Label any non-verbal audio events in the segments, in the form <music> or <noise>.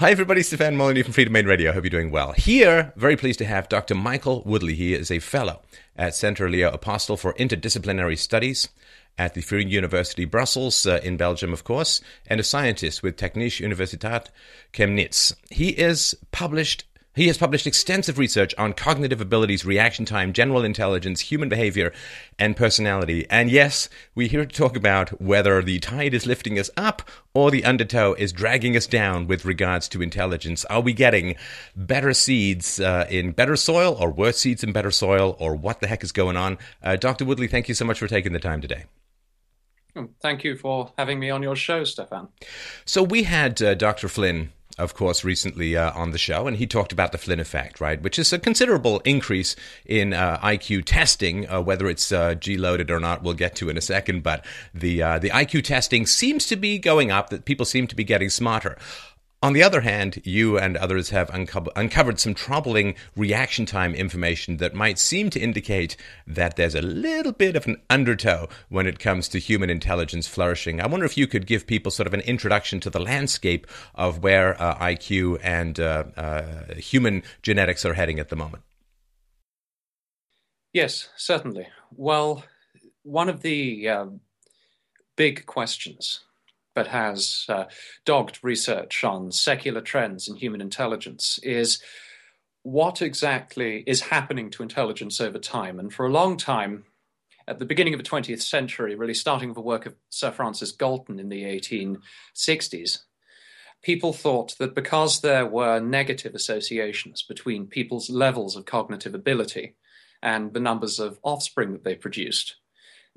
Hi, everybody. Stefan Molyneux from Freedomain Radio. I Hope you're doing well. Here, very pleased to have Dr. Michael Woodley. He is a fellow at Centre Leo Apostel for Interdisciplinary Studies at the Free University Brussels uh, in Belgium, of course, and a scientist with Technische Universität Chemnitz. He is published he has published extensive research on cognitive abilities, reaction time, general intelligence, human behavior, and personality. And yes, we're here to talk about whether the tide is lifting us up or the undertow is dragging us down with regards to intelligence. Are we getting better seeds uh, in better soil or worse seeds in better soil or what the heck is going on? Uh, Dr. Woodley, thank you so much for taking the time today. Thank you for having me on your show, Stefan. So we had uh, Dr. Flynn of course, recently uh, on the show, and he talked about the Flynn effect, right, which is a considerable increase in uh, IQ testing. Uh, whether it's uh, G loaded or not, we'll get to in a second. But the uh, the IQ testing seems to be going up. That people seem to be getting smarter. On the other hand, you and others have unco- uncovered some troubling reaction time information that might seem to indicate that there's a little bit of an undertow when it comes to human intelligence flourishing. I wonder if you could give people sort of an introduction to the landscape of where uh, IQ and uh, uh, human genetics are heading at the moment. Yes, certainly. Well, one of the uh, big questions but has uh, dogged research on secular trends in human intelligence, is what exactly is happening to intelligence over time. And for a long time, at the beginning of the 20th century, really starting with the work of Sir Francis Galton in the 1860s, people thought that because there were negative associations between people's levels of cognitive ability and the numbers of offspring that they produced,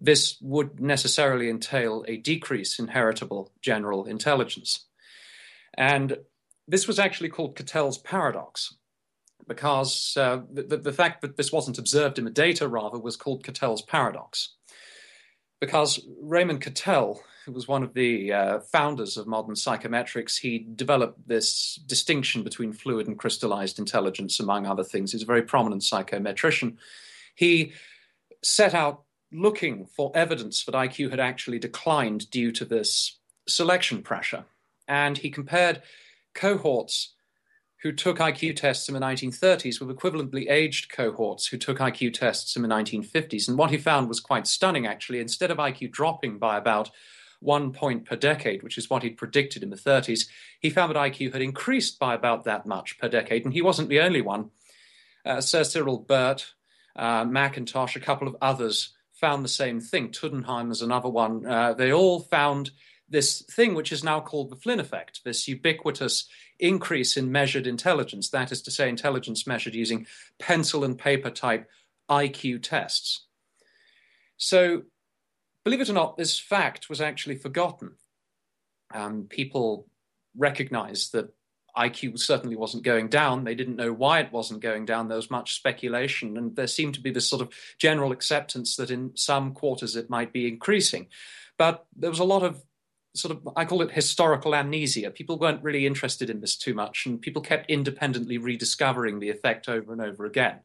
this would necessarily entail a decrease in heritable general intelligence. And this was actually called Cattell's paradox, because uh, the, the, fact that this wasn't observed in the data, rather, was called Cattell's paradox. Because Raymond Cattell, who was one of the uh, founders of modern psychometrics, he developed this distinction between fluid and crystallized intelligence, among other things. He's a very prominent psychometrician. He set out looking for evidence that IQ had actually declined due to this selection pressure. And he compared cohorts who took IQ tests in the 1930s with equivalently aged cohorts who took IQ tests in the 1950s. And what he found was quite stunning, actually. Instead of IQ dropping by about one point per decade, which is what he'd predicted in the 30s, he found that IQ had increased by about that much per decade. And he wasn't the only one. Uh, Sir Cyril Burt, uh, Mackintosh, a couple of others found the same thing. Tuddenham is another one. Uh, they all found this thing which is now called the Flynn effect, this ubiquitous increase in measured intelligence, that is to say, intelligence measured using pencil and paper type IQ tests. So, believe it or not, this fact was actually forgotten. Um, people recognized that IQ certainly wasn't going down. They didn't know why it wasn't going down. There was much speculation, and there seemed to be this sort of general acceptance that in some quarters it might be increasing. But there was a lot of sort of, I call it historical amnesia. People weren't really interested in this too much, and people kept independently rediscovering the effect over and over again.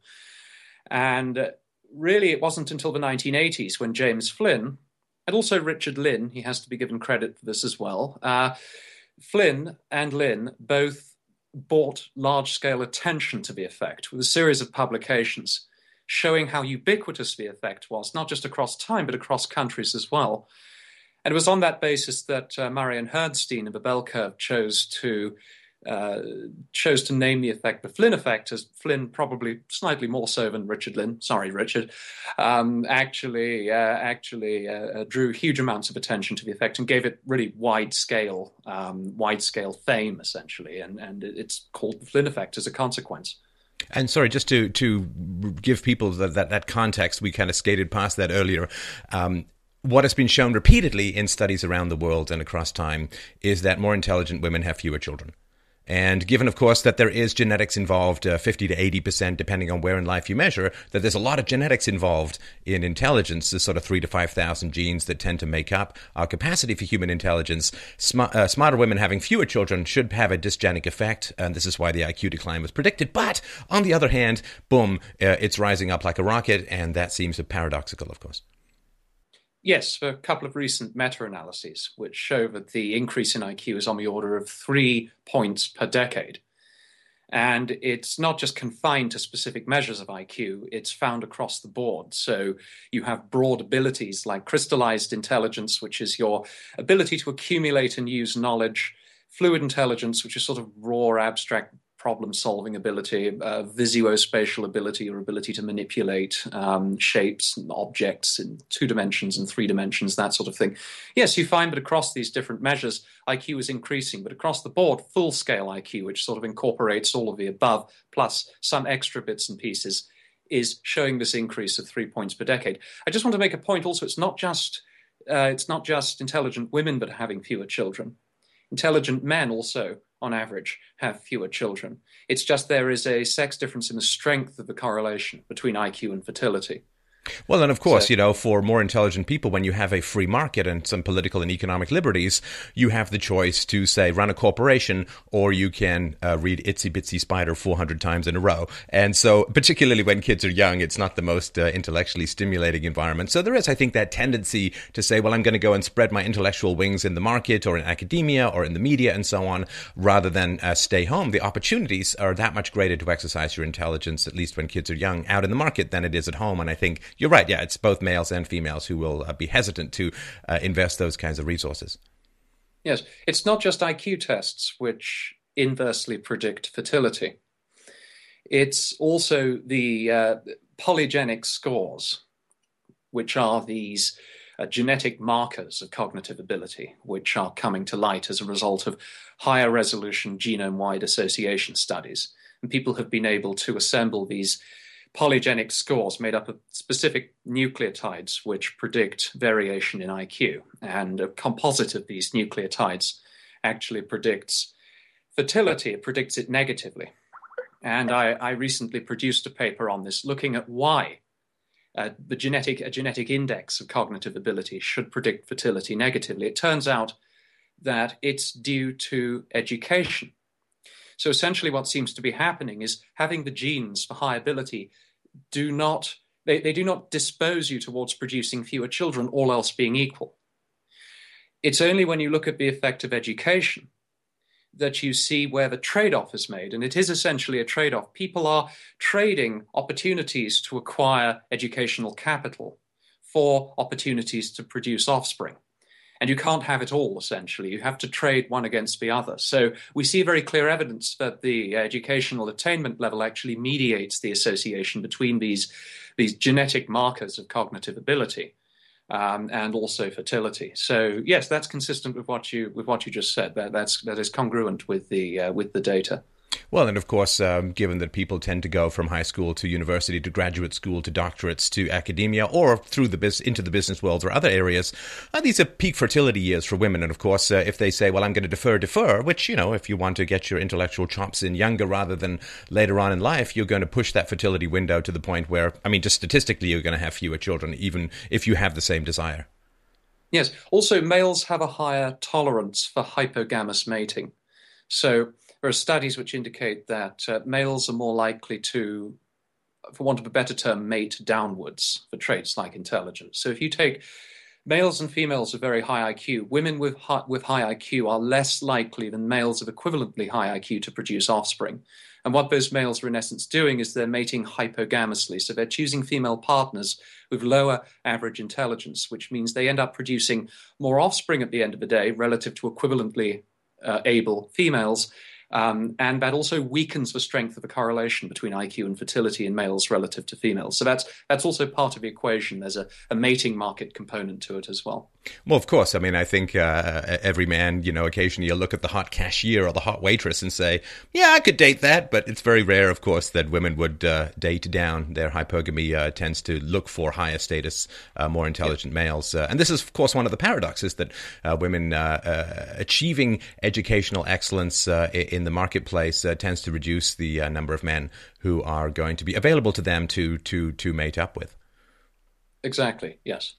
And uh, really, it wasn't until the 1980s when James Flynn, and also Richard Lynn, he has to be given credit for this as well. Uh, Flynn and Lynn both brought large scale attention to the effect with a series of publications showing how ubiquitous the effect was, not just across time, but across countries as well. And it was on that basis that uh, Murray and Herrnstein of the Bell Curve chose to uh, chose to name the effect the Flynn effect, as Flynn probably slightly more so than Richard Lynn. Sorry, Richard. Um, actually, uh, actually uh, uh, drew huge amounts of attention to the effect and gave it really wide scale, um, wide scale fame essentially, and and it's called the Flynn effect as a consequence. And sorry, just to to give people that that, that context, we kind of skated past that earlier. Um, what has been shown repeatedly in studies around the world and across time is that more intelligent women have fewer children. And given, of course, that there is genetics involved, uh, 50 to 80%, depending on where in life you measure, that there's a lot of genetics involved in intelligence, the sort of three to 5,000 genes that tend to make up our capacity for human intelligence. Sm- uh, smarter women having fewer children should have a dysgenic effect, and this is why the IQ decline was predicted. But on the other hand, boom, uh, it's rising up like a rocket, and that seems paradoxical, of course. Yes, for a couple of recent meta analyses which show that the increase in IQ is on the order of three points per decade. And it's not just confined to specific measures of IQ, it's found across the board. So you have broad abilities like crystallized intelligence, which is your ability to accumulate and use knowledge, fluid intelligence, which is sort of raw, abstract problem solving ability, uh, visuospatial ability, or ability to manipulate um, shapes and objects in two dimensions and three dimensions, that sort of thing. Yes, you find that across these different measures, IQ is increasing, but across the board, full scale IQ, which sort of incorporates all of the above, plus some extra bits and pieces, is showing this increase of three points per decade. I just want to make a point also, it's not just. Uh, it's not just intelligent women that are having fewer children. Intelligent men also on average, have fewer children. It's just there is a sex difference in the strength of the correlation between IQ and fertility. Well, and of course, so, you know, for more intelligent people, when you have a free market and some political and economic liberties, you have the choice to say run a corporation, or you can uh, read Itsy Bitsy Spider 400 times in a row. And so, particularly when kids are young, it's not the most uh, intellectually stimulating environment. So there is, I think, that tendency to say, well, I'm going to go and spread my intellectual wings in the market or in academia or in the media and so on, rather than uh, stay home. The opportunities are that much greater to exercise your intelligence, at least when kids are young, out in the market than it is at home. And I think you're right. Yeah, it's both males and females who will uh, be hesitant to uh, invest those kinds of resources. Yes, it's not just IQ tests which inversely predict fertility. It's also the uh, polygenic scores, which are these uh, genetic markers of cognitive ability, which are coming to light as a result of higher resolution genome wide association studies. And people have been able to assemble these polygenic scores made up of specific nucleotides which predict variation in IQ. And a composite of these nucleotides actually predicts fertility, it predicts it negatively. And I, I recently produced a paper on this looking at why uh, the genetic, a genetic index of cognitive ability should predict fertility negatively. It turns out that it's due to education. So essentially, what seems to be happening is having the genes for high ability do not they, they do not dispose you towards producing fewer children, all else being equal. It's only when you look at the effect of education that you see where the trade off is made. And it is essentially a trade off. People are trading opportunities to acquire educational capital for opportunities to produce offspring. And you can't have it all, essentially. You have to trade one against the other. So we see very clear evidence that the educational attainment level actually mediates the association between these, these genetic markers of cognitive ability. Um, and also fertility. So yes, that's consistent with what you with what you just said. That that's that is congruent with the uh, with the data. Well, and of course, um, given that people tend to go from high school to university to graduate school to doctorates to academia or through the biz- into the business world or other areas, uh, these are peak fertility years for women. And of course, uh, if they say, "Well, I'm going to defer, defer," which you know, if you want to get your intellectual chops in younger rather than later on in life, you're going to push that fertility window to the point where, I mean, just statistically, you're going to have fewer children, even if you have the same desire. Yes. Also, males have a higher tolerance for hypogamous mating. So there are studies which indicate that uh, males are more likely to, for want of a better term, mate downwards for traits like intelligence. So if you take males and females of very high IQ, women with high, with high IQ are less likely than males of equivalently high IQ to produce offspring. And what those males are in essence doing is they're mating hypogamously. So they're choosing female partners with lower average intelligence, which means they end up producing more offspring at the end of the day relative to equivalently uh, able females um, and that also weakens the strength of the correlation between IQ and fertility in males relative to females. So that's that's also part of the equation. There's a, a mating market component to it as well. Well, of course. I mean, I think uh, every man, you know, occasionally you look at the hot cashier or the hot waitress and say, "Yeah, I could date that," but it's very rare, of course, that women would uh, date down. Their hypergamy uh, tends to look for higher status, uh, more intelligent yeah. males, uh, and this is, of course, one of the paradoxes that uh, women achieving educational excellence in the marketplace tends to reduce the number of men who are going to be available to them to to to mate up with. Exactly. Yes.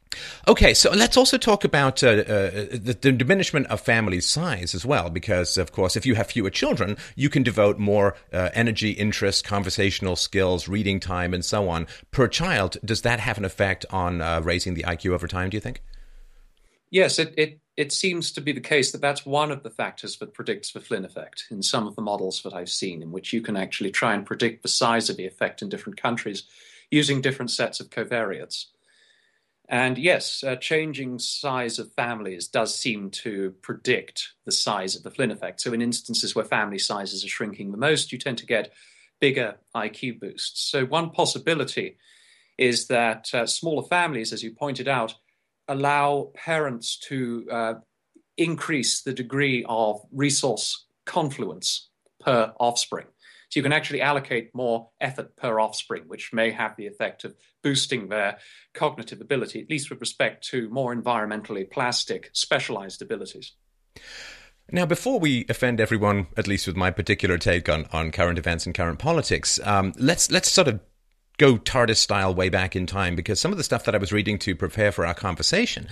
Okay, so let's also talk about uh, uh, the, the, diminishment of family size as well, because of course, if you have fewer children, you can devote more uh, energy, interest, conversational skills, reading time, and so on per child. Does that have an effect on uh, raising the IQ over time? Do you think? Yes, it, it, it seems to be the case that that's one of the factors that predicts the Flynn effect in some of the models that I've seen, in which you can actually try and predict the size of the effect in different countries using different sets of covariates. And yes, uh, changing size of families does seem to predict the size of the Flynn effect. So, in instances where family sizes are shrinking the most, you tend to get bigger IQ boosts. So, one possibility is that uh, smaller families, as you pointed out, allow parents to uh, increase the degree of resource confluence per offspring. So you can actually allocate more effort per offspring, which may have the effect of boosting their cognitive ability, at least with respect to more environmentally plastic, specialized abilities. Now, before we offend everyone, at least with my particular take on, on current events and current politics, um, let's let's sort of go TARDIS style way back in time because some of the stuff that I was reading to prepare for our conversation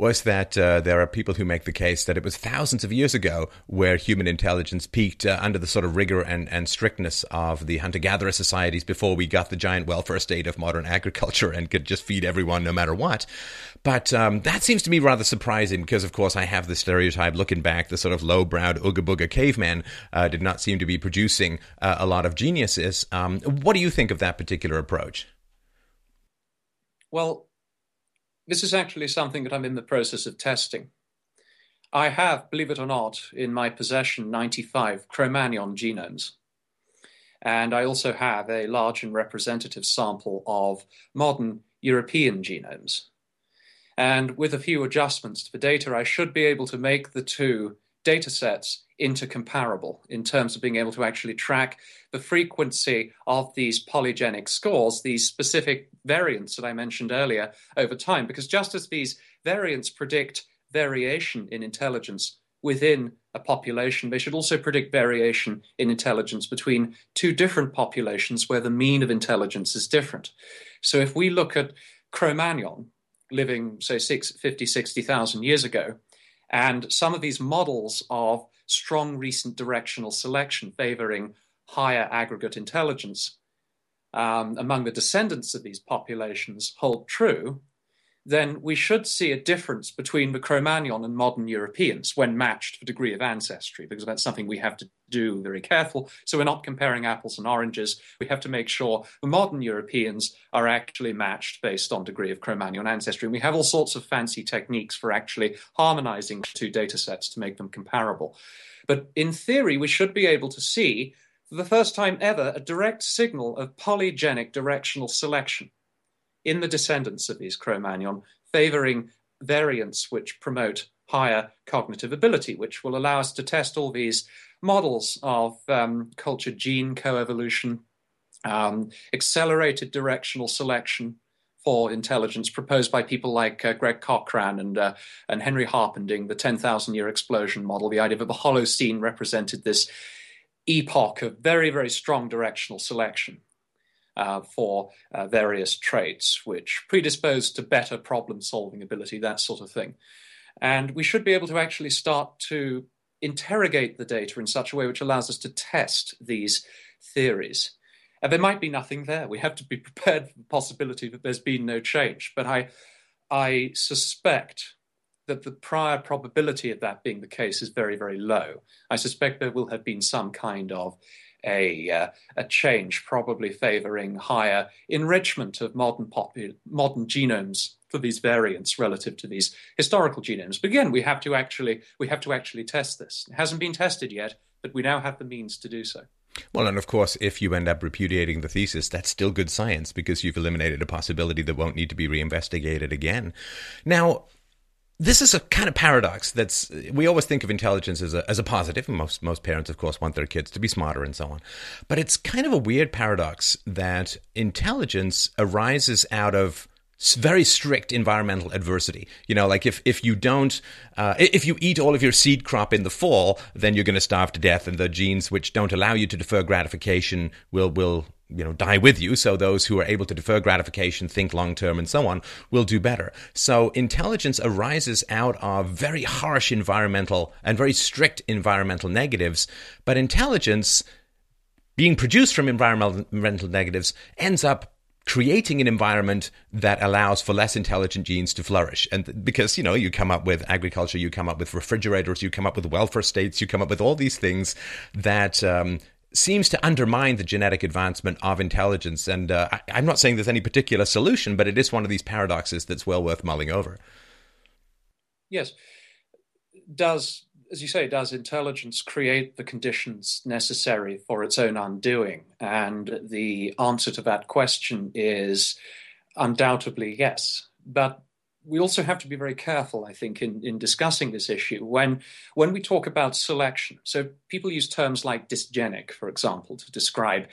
was that uh, there are people who make the case that it was thousands of years ago where human intelligence peaked uh, under the sort of rigor and, and strictness of the hunter gatherer societies before we got the giant welfare state of modern agriculture and could just feed everyone no matter what. But um, that seems to me rather surprising because, of course, I have the stereotype looking back, the sort of low browed ooga booga caveman uh, did not seem to be producing uh, a lot of geniuses. Um, what do you think of that particular approach? Well, this is actually something that I'm in the process of testing. I have, believe it or not, in my possession 95 Cro-Magnon genomes. And I also have a large and representative sample of modern European genomes. And with a few adjustments to the data, I should be able to make the two data sets intercomparable in terms of being able to actually track the frequency of these polygenic scores, these specific variants that I mentioned earlier over time. Because just as these variants predict variation in intelligence within a population, they should also predict variation in intelligence between two different populations where the mean of intelligence is different. So if we look at Cro-Magnon living, say, 50, 60,000 years ago, and some of these models of strong recent directional selection favoring higher aggregate intelligence um, among the descendants of these populations hold true, then we should see a difference between the Cro-Magnon and modern Europeans when matched for degree of ancestry, because that's something we have to do very careful. So we're not comparing apples and oranges. We have to make sure the modern Europeans are actually matched based on degree of Cro-Magnon ancestry. And we have all sorts of fancy techniques for actually harmonizing two data sets to make them comparable. But in theory, we should be able to see for the first time ever a direct signal of polygenic directional selection in the descendants of these Cro-Magnon, favoring variants which promote higher cognitive ability, which will allow us to test all these models of um, cultured gene coevolution, um, accelerated directional selection for intelligence proposed by people like uh, Greg Cochran and, uh, and Henry Harpending, the 10,000 year explosion model, the idea that the Holocene represented this epoch of very, very strong directional selection uh, for uh, various traits, which predispose to better problem solving ability, that sort of thing. And we should be able to actually start to interrogate the data in such a way which allows us to test these theories. And there might be nothing there. We have to be <laughs> prepared for the possibility that there's been no change. But I, I suspect that the prior probability of that being the case is very, very low. I suspect there will have been some kind of a, uh, a change, probably favoring higher enrichment of modern, popu- modern genomes for these variants relative to these historical genomes. But again, we have to actually we have to actually test this. It hasn't been tested yet, but we now have the means to do so. Well, and of course, if you end up repudiating the thesis, that's still good science because you've eliminated a possibility that won't need to be reinvestigated again. Now, this is a kind of paradox that's we always think of intelligence as a, as a positive and most most parents of course want their kids to be smarter and so on but it's kind of a weird paradox that intelligence arises out of very strict environmental adversity. You know, like if, if you don't, uh, if you eat all of your seed crop in the fall, then you're going to starve to death, and the genes which don't allow you to defer gratification will will you know die with you so those who are able to defer gratification think long term and so on will do better so intelligence arises out of very harsh environmental and very strict environmental negatives but intelligence being produced from environmental negatives ends up creating an environment that allows for less intelligent genes to flourish. And because, you know, you come up with agriculture, you come up with refrigerators, you come up with welfare states, you come up with all these things that um, seems to undermine the genetic advancement of intelligence. And uh, I, am not saying there's any particular solution, but it is one of these paradoxes that's well worth mulling over. Yes. Does, as you say, does intelligence create the conditions necessary for its own undoing? And the answer to that question is undoubtedly yes. But we also have to be very careful, I think, in, in discussing this issue when when we talk about selection. So people use terms like dysgenic, for example, to describe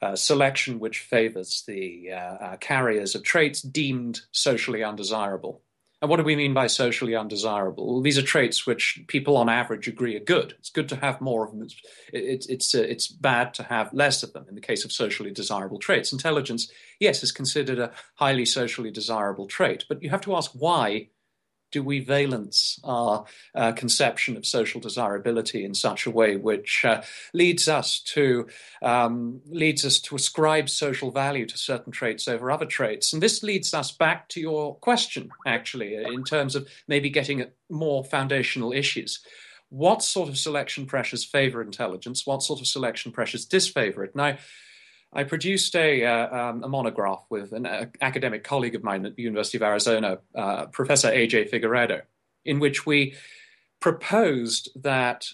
uh, selection which favors the uh, uh, carriers of traits deemed socially undesirable. And what do we mean by socially undesirable? Well, these are traits which people on average agree are good. It's good to have more of them. It's, it's, it's, uh, it's bad to have less of them in the case of socially desirable traits. Intelligence, yes, is considered a highly socially desirable trait, but you have to ask why do we valence our uh, conception of social desirability in such a way which uh, leads us to um, leads us to ascribe social value to certain traits over other traits? And this leads us back to your question actually in terms of maybe getting at more foundational issues. What sort of selection pressures favor intelligence? What sort of selection pressures disfavor it? Now I produced a, uh, um, a monograph with an uh, academic colleague of mine at the University of Arizona, uh, Professor A.J. Figueredo, in which we proposed that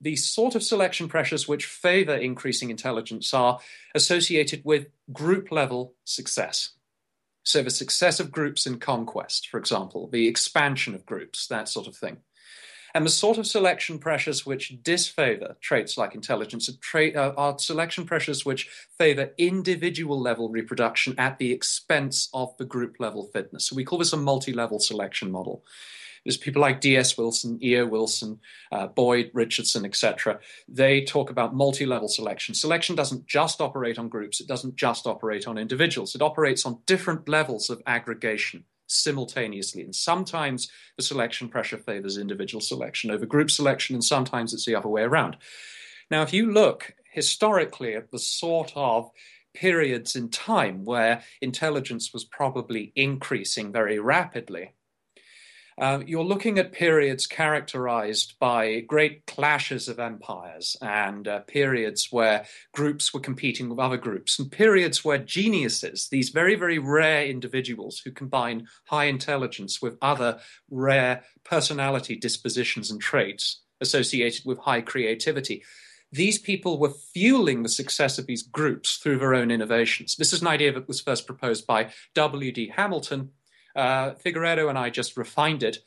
the sort of selection pressures which favor increasing intelligence are associated with group level success. So, the success of groups in conquest, for example, the expansion of groups, that sort of thing. And the sort of selection pressures which disfavor traits like intelligence are, tra- uh, are selection pressures which favor individual level reproduction at the expense of the group level fitness. So we call this a multi level selection model. There's people like D.S. Wilson, E.O. Wilson, uh, Boyd, Richardson, etc. They talk about multi level selection. Selection doesn't just operate on groups, it doesn't just operate on individuals, it operates on different levels of aggregation simultaneously. And sometimes the selection pressure favors individual selection over group selection, and sometimes it's the other way around. Now, if you look historically at the sort of periods in time where intelligence was probably increasing very rapidly, uh, you're looking at periods characterized by great clashes of empires and uh, periods where groups were competing with other groups, and periods where geniuses, these very, very rare individuals who combine high intelligence with other rare personality dispositions and traits associated with high creativity, these people were fueling the success of these groups through their own innovations. This is an idea that was first proposed by W.D. Hamilton uh, Figueredo and I just refined it.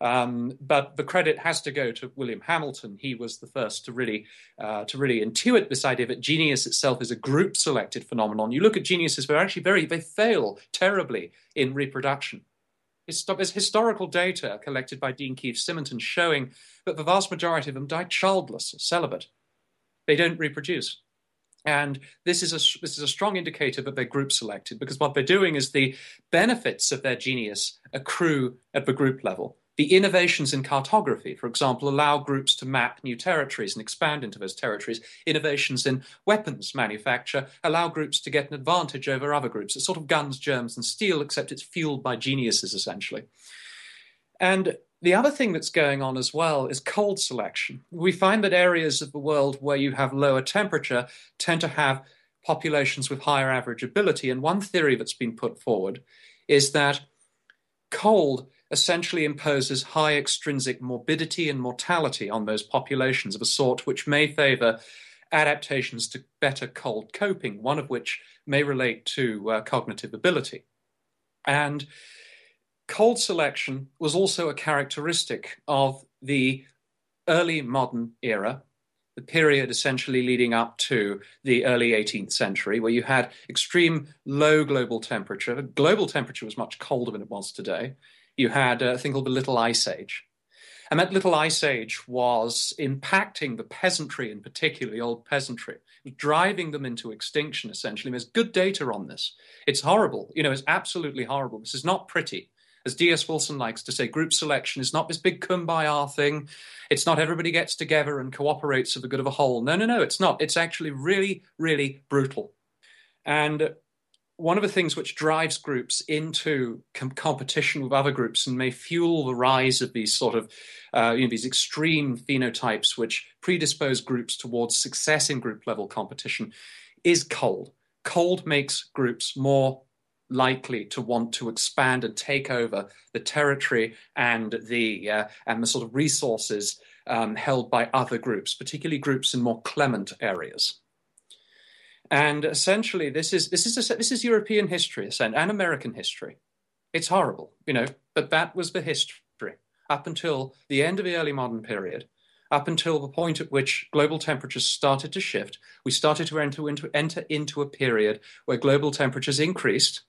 Um, but the credit has to go to William Hamilton. He was the first to really uh, to really intuit this idea that genius itself is a group selected phenomenon. You look at geniuses; they're actually very they fail terribly in reproduction. There's historical data collected by Dean Keith Simonton showing that the vast majority of them die childless or celibate. They don't reproduce. And this is a this is a strong indicator that they're group selected because what they're doing is the benefits of their genius accrue at the group level. The innovations in cartography, for example, allow groups to map new territories and expand into those territories. Innovations in weapons manufacture allow groups to get an advantage over other groups. It's sort of guns, germs, and steel, except it's fueled by geniuses, essentially. And the other thing that's going on as well is cold selection. We find that areas of the world where you have lower temperature tend to have populations with higher average ability. And one theory that's been put forward is that cold essentially imposes high extrinsic morbidity and mortality on those populations of a sort which may favor adaptations to better cold coping, one of which may relate to uh, cognitive ability. And cold selection was also a characteristic of the early modern era, the period essentially leading up to the early 18th century, where you had extreme low global temperature. Global temperature was much colder than it was today. You had uh, a thing called the Little Ice Age. And that little ice age was impacting the peasantry, in particular, the old peasantry, driving them into extinction, essentially. And There's good data on this. It's horrible. You know, it's absolutely horrible. This is not pretty as D.S. Wilson likes to say, group selection is not this big kumbaya thing. It's not everybody gets together and cooperates for the good of a whole. No, no, no, it's not. It's actually really, really brutal. And one of the things which drives groups into com- competition with other groups and may fuel the rise of these sort of uh, you know, these extreme phenotypes which predispose groups towards success in group level competition is cold. Cold makes groups more likely to want to expand and take over the territory and the uh, and the sort of resources um, held by other groups, particularly groups in more clement areas. And essentially, this is this is a, this is European history and American history. It's horrible, you know, but that was the history up until the end of the early modern period, up until the point at which global temperatures started to shift. We started to enter into, enter into a period where global temperatures increased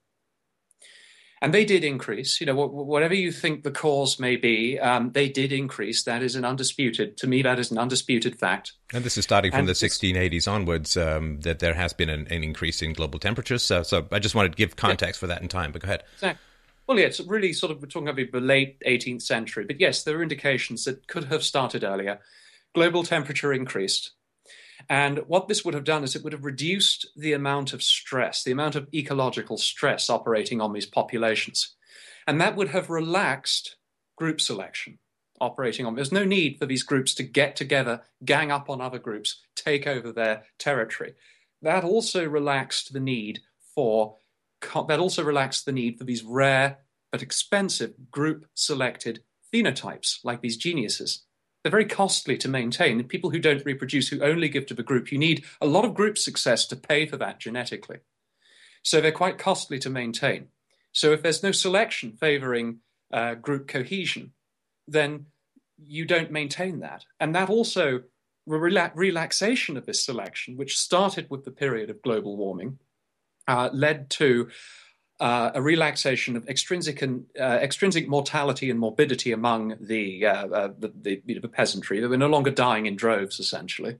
and they did increase. You know, whatever you think the cause may be, um, they did increase. That is an undisputed. To me, that is an undisputed fact. And this is starting from and the 1680s onwards. Um, that there has been an, an, increase in global temperatures. So, so I just wanted to give context yeah. for that in time. But go ahead. Exactly. Well, yeah, it's really sort of we're talking about the late 18th century. But yes, there are indications that could have started earlier. Global temperature increased. And what this would have done is it would have reduced the amount of stress, the amount of ecological stress operating on these populations. And that would have relaxed group selection operating on. There's no need for these groups to get together, gang up on other groups, take over their territory. That also relaxed the need for that also relaxed the need for these rare but expensive group selected phenotypes like these geniuses they're very costly to maintain. People who don't reproduce, who only give to the group, you need a lot of group success to pay for that genetically. So they're quite costly to maintain. So if there's no selection favoring uh, group cohesion, then you don't maintain that. And that also, rela- relaxation of this selection, which started with the period of global warming, uh, led to uh, a relaxation of extrinsic and uh, extrinsic mortality and morbidity among the uh, uh the, the, you know, the, peasantry. They were no longer dying in droves, essentially.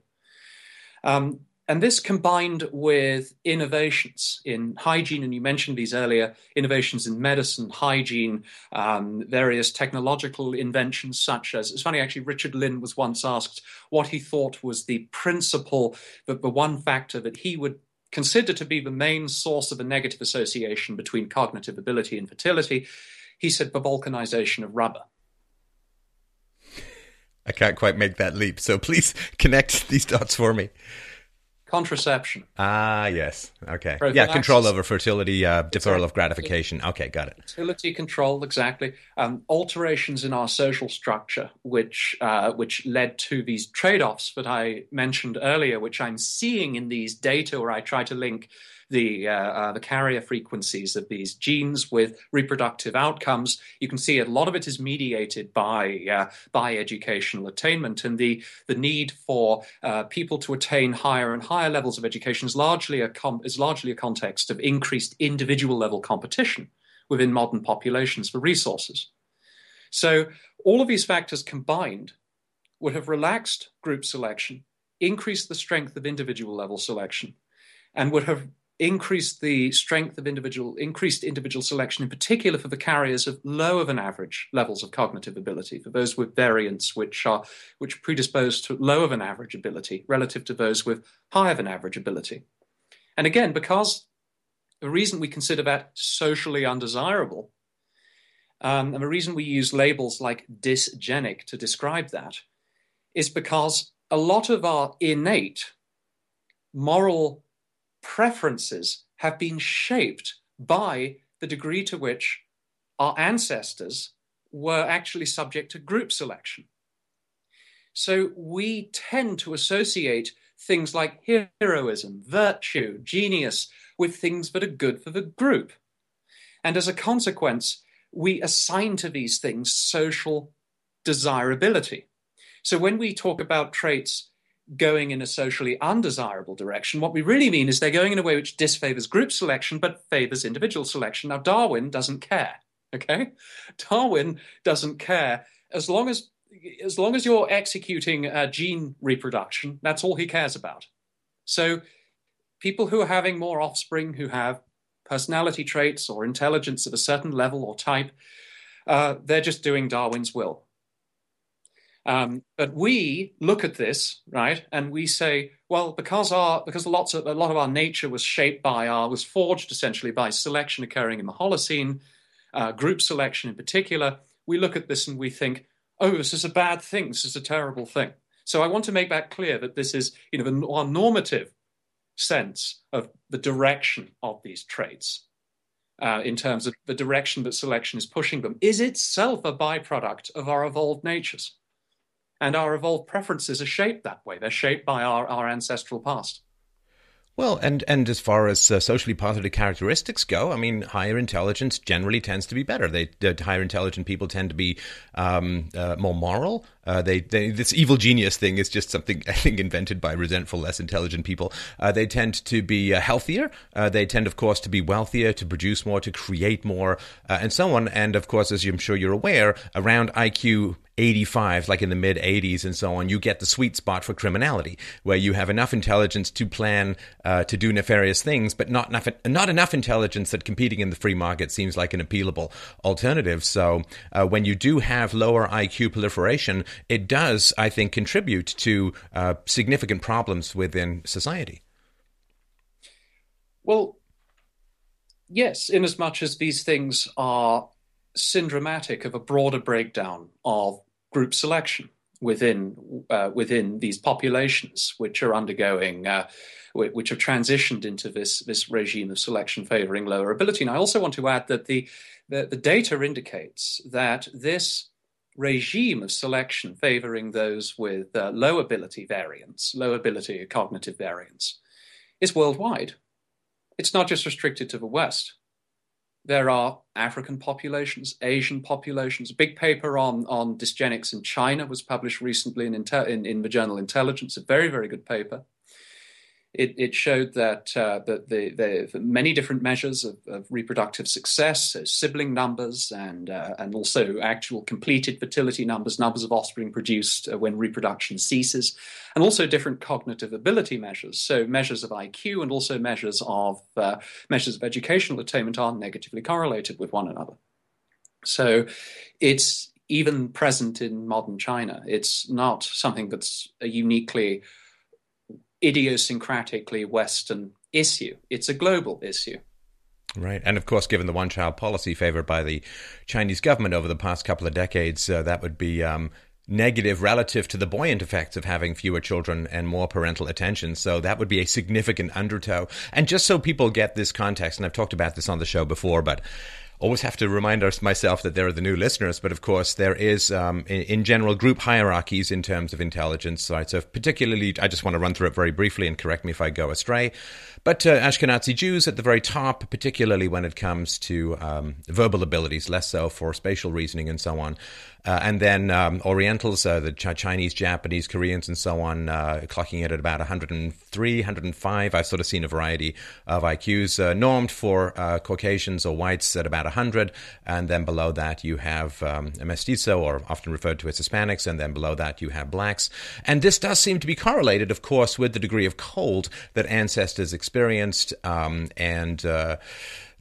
Um, and this combined with innovations in hygiene, and you mentioned these earlier innovations in medicine, hygiene, um, various technological inventions, such as it's funny actually, Richard Lynn was once asked what he thought was the principle, that the one factor that he would considered to be the main source of a negative association between cognitive ability and fertility, he said the vulcanization of rubber. I can't quite make that leap, so please <laughs> connect these dots for me. Contraception. Ah, yes. Okay. Yeah, control over fertility, uh, deferral of gratification. Okay, got it. Fertility control, exactly. Um, alterations in our social structure, which uh, which led to these trade-offs that I mentioned earlier, which I'm seeing in these data where I try to link the uh, uh, the carrier frequencies of these genes with reproductive outcomes. You can see a lot of it is mediated by uh, by educational attainment, and the the need for uh, people to attain higher and higher levels of education is largely a com- is largely a context of increased individual level competition within modern populations for resources. So all of these factors combined would have relaxed group selection, increased the strength of individual level selection, and would have increased the strength of individual, increased individual selection, in particular for the carriers of lower than average levels of cognitive ability, for those with variants which are which predispose to lower than average ability relative to those with higher than average ability. And again, because the reason we consider that socially undesirable, um, and the reason we use labels like dysgenic to describe that, is because a lot of our innate moral preferences have been shaped by the degree to which our ancestors were actually subject to group selection. So we tend to associate things like heroism, virtue, genius with things that are good for the group. And as a consequence, we assign to these things social desirability. So when we talk about traits going in a socially undesirable direction. What we really mean is they're going in a way which disfavors group selection but favors individual selection. Now, Darwin doesn't care. Okay, Darwin doesn't care as long as as long as you're executing uh, gene reproduction. That's all he cares about. So, people who are having more offspring who have personality traits or intelligence of a certain level or type, uh, they're just doing Darwin's will. Um, but we look at this, right, and we say, well, because our because lots of a lot of our nature was shaped by our was forged essentially by selection occurring in the Holocene, uh, group selection in particular. We look at this and we think, oh, this is a bad thing. This is a terrible thing. So I want to make that clear that this is, you know, our normative sense of the direction of these traits. Uh, in terms of the direction that selection is pushing them, is itself a byproduct of our evolved natures. And our evolved preferences are shaped that way. They're shaped by our, our ancestral past. Well, and, and as far as uh, socially positive characteristics go, I mean, higher intelligence generally tends to be better. They higher intelligent people tend to be um, uh, more moral. Uh, they, they, this evil genius thing is just something <laughs> I think invented by resentful, less intelligent people. Uh, they tend to be uh, healthier. Uh, they tend, of course, to be wealthier, to produce more, to create more, and so on. And of course, as I'm sure you're aware, around IQ 85, like in the mid 80s and so on, you get the sweet spot for criminality, where you have enough intelligence to plan uh, to do nefarious things, but not enough, not enough intelligence that competing in the free market seems like an appealable alternative. So uh, when you do have lower IQ proliferation, it does, I think, contribute to uh, significant problems within society. Well, yes, in as much as these things are syndromatic of a broader breakdown of group selection within uh, within these populations, which are undergoing, uh, which have transitioned into this this regime of selection favoring lower ability. And I also want to add that the the, the data indicates that this regime of selection favoring those with uh, low ability variants, low ability cognitive variants, is worldwide. It's not just restricted to the West. There are African populations, Asian populations. A big paper on, on dysgenics in China was published recently in, in, in the journal Intelligence, a very, very good paper it, it showed that, uh, that the, the, many different measures of, of reproductive success, so sibling numbers, and, uh, and also actual completed fertility numbers, numbers of offspring produced uh, when reproduction ceases, and also different cognitive ability measures. So measures of IQ and also measures of uh, measures of educational attainment are negatively correlated with one another. So it's even present in modern China. It's not something that's uniquely idiosyncratically Western issue. It's a global issue. Right. And of course, given the one child policy favored by the Chinese government over the past couple of decades, uh, that would be um, negative relative to the buoyant effects of having fewer children and more parental attention. So that would be a significant undertow. And just so people get this context, and I've talked about this on the show before, but always have to remind myself that there are the new listeners, but of course there is, um, in, in, general, group hierarchies in terms of intelligence. Right? So particularly, I just want to run through it very briefly and correct me if I go astray. But uh, Ashkenazi Jews at the very top, particularly when it comes to um, verbal abilities, less so for spatial reasoning and so on. Uh, and then um, Orientals, uh, the Ch- Chinese, Japanese, Koreans, and so on, uh, clocking it at about 103, 105. I've sort of seen a variety of IQs. Uh, normed for uh, Caucasians or whites at about 100. And then below that, you have um, mestizo, or often referred to as Hispanics. And then below that, you have blacks. And this does seem to be correlated, of course, with the degree of cold that ancestors experienced. Um, and uh,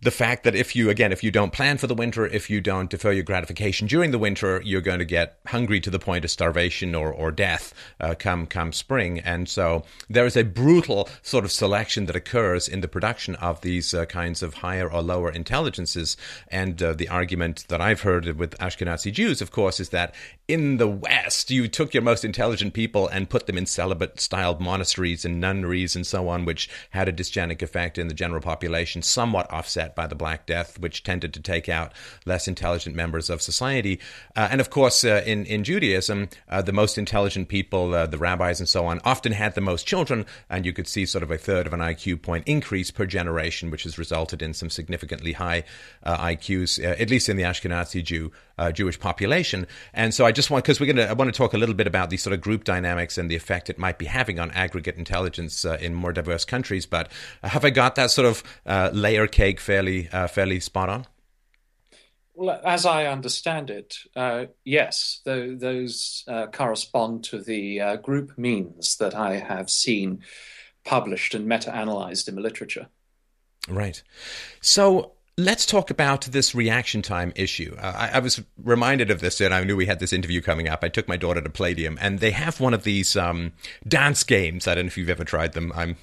the fact that if you again if you don't plan for the winter if you don't defer your gratification during the winter you're going to get hungry to the point of starvation or, or death uh, come come spring. And so there is a brutal sort of selection that occurs in the production of these uh, kinds of higher or lower intelligences. And uh, the argument that I've heard with Ashkenazi Jews of course is that in the West you took your most intelligent people and put them in celibate styled monasteries and nunneries and so on which had a dysgenic effect in the general population somewhat offset by the Black Death, which tended to take out less intelligent members of society. Uh, and of course, uh, in, in Judaism, uh, the most intelligent people, uh, the rabbis and so on, often had the most children, and you could see sort of a third of an IQ point increase per generation, which has resulted in some significantly high uh, IQs, at least in the Ashkenazi Jew Jewish population. And so I just want, because we're to, I want to talk a little bit about these sort of group dynamics and the effect it might be having on aggregate intelligence in more diverse countries. But have I got that sort of layer cake fairly, uh, fairly spot on? Well, as I understand it, uh, yes, the, those uh, correspond to the group means that I have seen published and meta analyzed in the literature. Right. So Let's talk about this reaction time issue. Uh, I, I, was reminded of this, and I knew we had this interview coming up. I took my daughter to Playdium, and they have one of these um, dance games. I don't know if you've ever tried them. I'm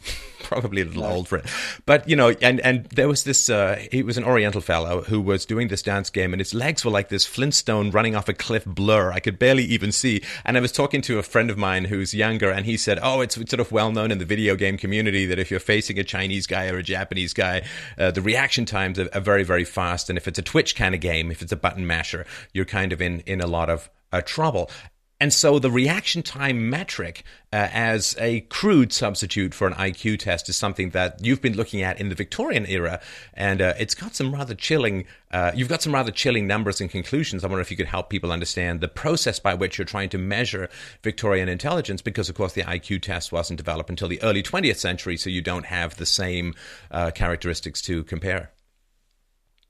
probably a little no. old for it, but you know, and and there was this. Uh, he was an Oriental fellow who was doing this dance game, and his legs were like this Flintstone running off a cliff blur. I could barely even see. And I was talking to a friend of mine who's younger, and he said, "Oh, it's, sort of well known in the video game community that if you're facing a Chinese guy or a Japanese guy, uh, the reaction times are, are very, very fast. And if it's a Twitch kind of game, if it's a button masher, you're kind of in, in a lot of uh, trouble. And so the reaction time metric uh, as a crude substitute for an IQ test is something that you've been looking at in the Victorian era, and uh, it's got some rather chilling. Uh, you've got some rather chilling numbers and conclusions. I wonder if you could help people understand the process by which you're trying to measure Victorian intelligence, because of course the IQ test wasn't developed until the early 20th century, so you don't have the same uh, characteristics to compare.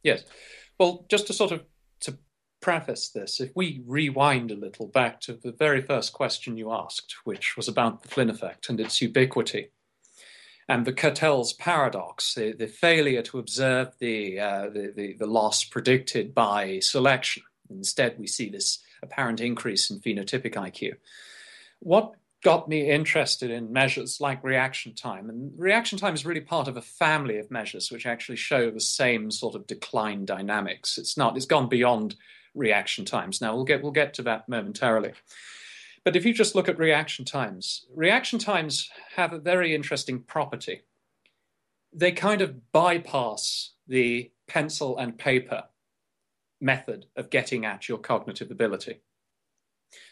Yes. Well, just to sort of preface this, if we rewind a little back to the very first question you asked, which was about the Flynn effect and its ubiquity, and the Cattell's paradox, the, the failure to observe the, uh, the, the, the loss predicted by selection. Instead, we see this apparent increase in phenotypic IQ. What got me interested in measures like reaction time. And reaction time is really part of a family of measures which actually show the same sort of decline dynamics. It's not, it's gone beyond reaction times. Now we'll get we'll get to that momentarily. But if you just look at reaction times, reaction times have a very interesting property. They kind of bypass the pencil and paper method of getting at your cognitive ability.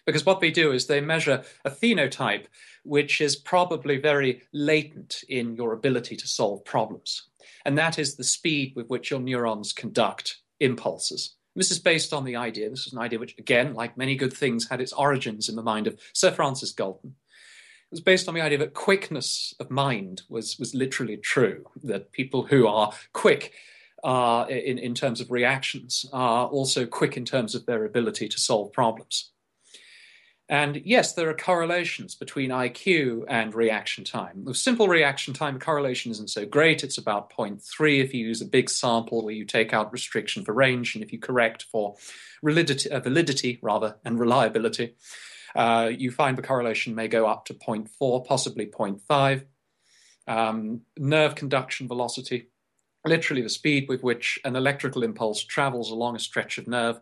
Because what they do is they measure a phenotype which is probably very latent in your ability to solve problems. And that is the speed with which your neurons conduct impulses. This is based on the idea, this is an idea which, again, like many good things, had its origins in the mind of Sir Francis Galton. It was based on the idea that quickness of mind was, was literally true, that people who are quick uh, in, in terms of reactions are also quick in terms of their ability to solve problems. And yes, there are correlations between IQ and reaction time. With simple reaction time, correlation isn't so great. It's about 0.3 if you use a big sample where you take out restriction for range and if you correct for validity, uh, validity rather, and reliability. Uh, you find the correlation may go up to 0.4, possibly 0.5. Um, nerve conduction velocity, literally the speed with which an electrical impulse travels along a stretch of nerve,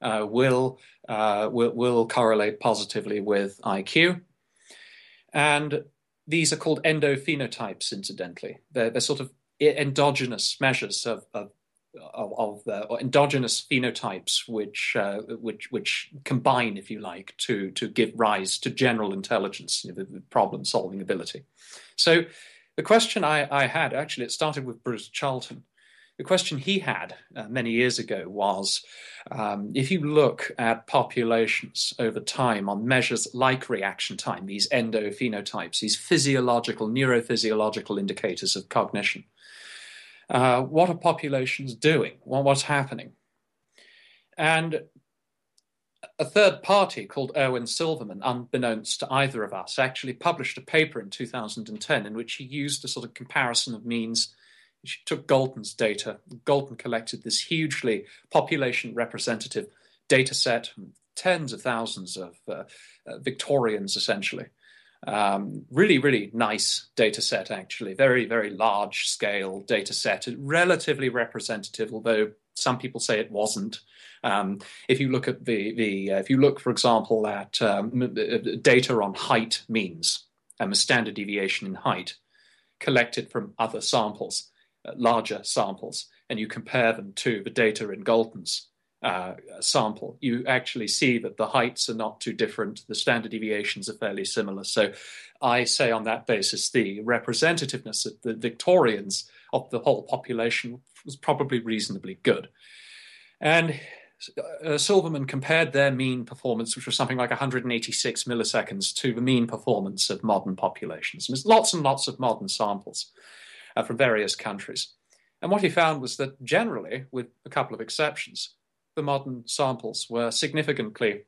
uh, will, uh, will, will correlate positively with IQ. And these are called endophenotypes, incidentally. They're, they're sort of endogenous measures of, of of, of the endogenous phenotypes which uh, which which combine, if you like, to to give rise to general intelligence, you know, problem solving ability. So the question I, I, had actually it started with Bruce Charlton, the question he had uh, many years ago was um, if you look at populations over time on measures like reaction time, these endophenotypes, these physiological, neurophysiological indicators of cognition, uh, what are populations doing? Well, what's happening? And a third party called Irwin Silverman, unbeknownst to either of us, actually published a paper in 2010 in which he used a sort of comparison of means she took Galton's data. Galton collected this hugely population representative data set, tens of thousands of uh, uh, Victorians essentially. Um, really, really nice data set, actually. Very, very large scale data set, relatively representative, although some people say it wasn't. Um, if you look at the, the uh, if you look, for example, at um, uh, data on height means, um, a standard deviation in height collected from other samples, larger samples and you compare them to the data in Galton's uh, sample, you actually see that the heights are not too different. The standard deviations are fairly similar. So I say on that basis, the representativeness of the Victorians of the whole population was probably reasonably good. And uh, Silverman compared their mean performance, which was something like 186 milliseconds, to the mean performance of modern populations. There's lots and lots of modern samples uh, from various countries. And what he found was that generally, with a couple of exceptions, the modern samples were significantly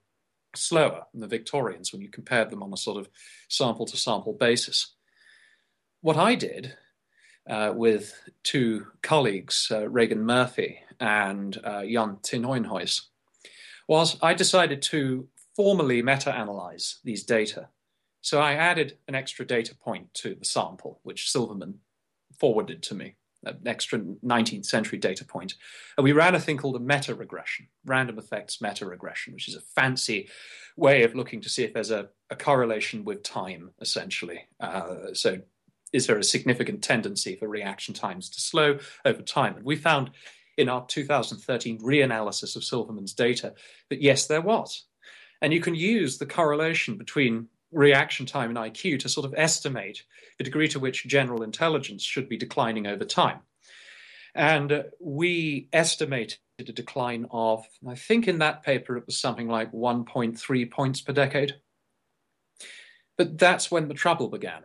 slower than the Victorians when you compared them on a sort of sample to sample basis. What I did uh, with two colleagues, uh, Raegan Murphy and uh, Jan te Nijenhuis, was I decided to formally meta analyze these data. So I added an extra data point to the sample, which Silverman forwarded to me, an extra 19th century data point. And we ran a thing called a meta regression, random effects meta regression, which is a fancy way of looking to see if there's a, a correlation with time, essentially. Uh, so is there a significant tendency for reaction times to slow over time? And we found in our 2013 reanalysis of Silverman's data that yes, there was. And you can use the correlation between reaction time and IQ to sort of estimate the degree to which general intelligence should be declining over time. And we estimated a decline of, I think in that paper it was something like 1.3 points per decade. But that's when the trouble began.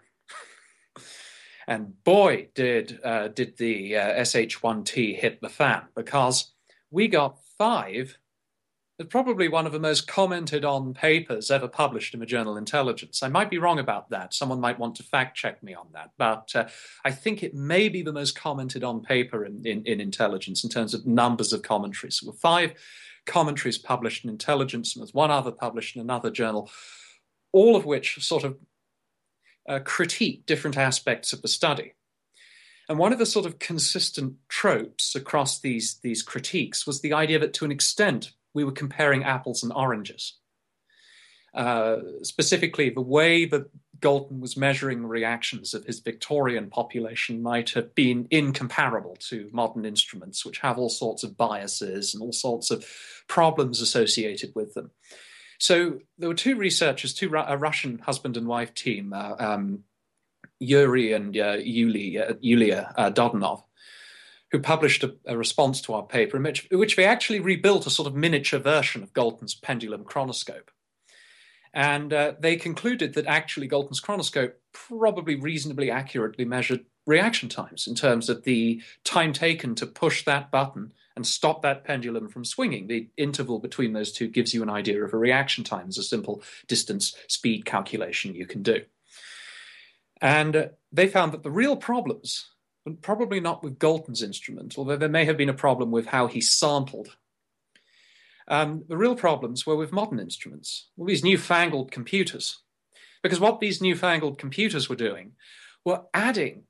<laughs> and boy, did uh, did the uh, SH1T hit the fan because we got five it's probably one of the most commented on papers ever published in the journal Intelligence. I might be wrong about that. Someone might want to fact check me on that. But uh, I think it may be the most commented on paper in, in, in Intelligence in terms of numbers of commentaries. So, five commentaries published in Intelligence, and there's one other published in another journal, all of which sort of uh, critique different aspects of the study. And one of the sort of consistent tropes across these, these critiques was the idea that to an extent, we were comparing apples and oranges. Uh, specifically, the way that Galton was measuring reactions of his Victorian population might have been incomparable to modern instruments, which have all sorts of biases and all sorts of problems associated with them. So there were two researchers, two a Russian husband and wife team, uh, um, Yuri and uh, Yulia, Yulia uh, Dodonov, who published a, a, response to our paper in which, in which they actually rebuilt a sort of miniature version of Galton's pendulum chronoscope. And uh, they concluded that actually Galton's chronoscope probably reasonably accurately measured reaction times in terms of the time taken to push that button and stop that pendulum from swinging. The interval between those two gives you an idea of a reaction time as a simple distance speed calculation you can do. And uh, they found that the real problems but probably not with Galton's instrument, although there may have been a problem with how he sampled. Um, the real problems were with modern instruments, all these newfangled computers. Because what these newfangled computers were doing were adding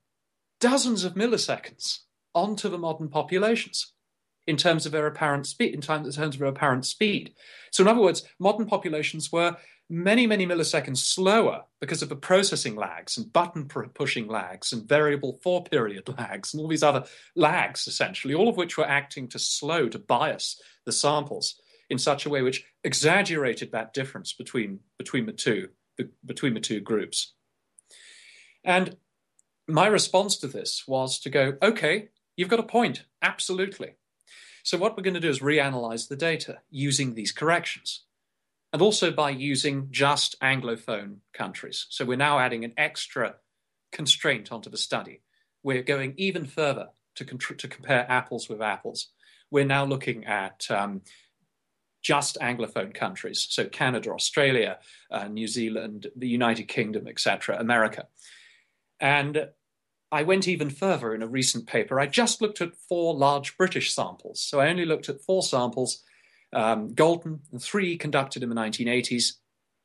dozens of milliseconds onto the modern populations in terms of their apparent speed, in terms of their apparent speed. So, in other words, modern populations were many, many milliseconds slower because of the processing lags and button pushing lags and variable foreperiod <laughs> lags and all these other lags, essentially, all of which were acting to slow, to bias the samples in such a way which exaggerated that difference between, between, the, two, the, between the two groups. And my response to this was to go, okay, you've got a point, absolutely. So, what we're going to do is reanalyze the data using these corrections and also by using just Anglophone countries. So we're now adding an extra constraint onto the study. We're going even further to, to compare apples with apples. We're now looking at um, just Anglophone countries, so Canada, Australia, uh, New Zealand, the United Kingdom, etc., America. And I went even further in a recent paper. I just looked at four large British samples. So I only looked at four samples um, Galton, and three conducted in the 1980s,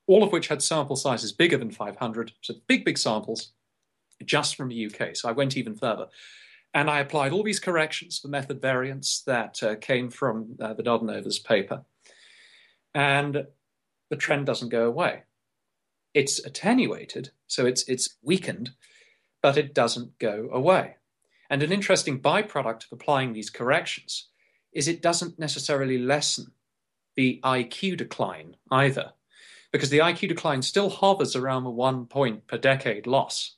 all of which had sample sizes bigger than 500, so big, big samples, just from the UK. So I went even further. And I applied all these corrections for method variants that uh, came from uh, the Dodonovas paper. And the trend doesn't go away. It's attenuated, so it's, it's weakened, but it doesn't go away. And an interesting byproduct of applying these corrections is it doesn't necessarily lessen the IQ decline either, because the IQ decline still hovers around the one point per decade loss.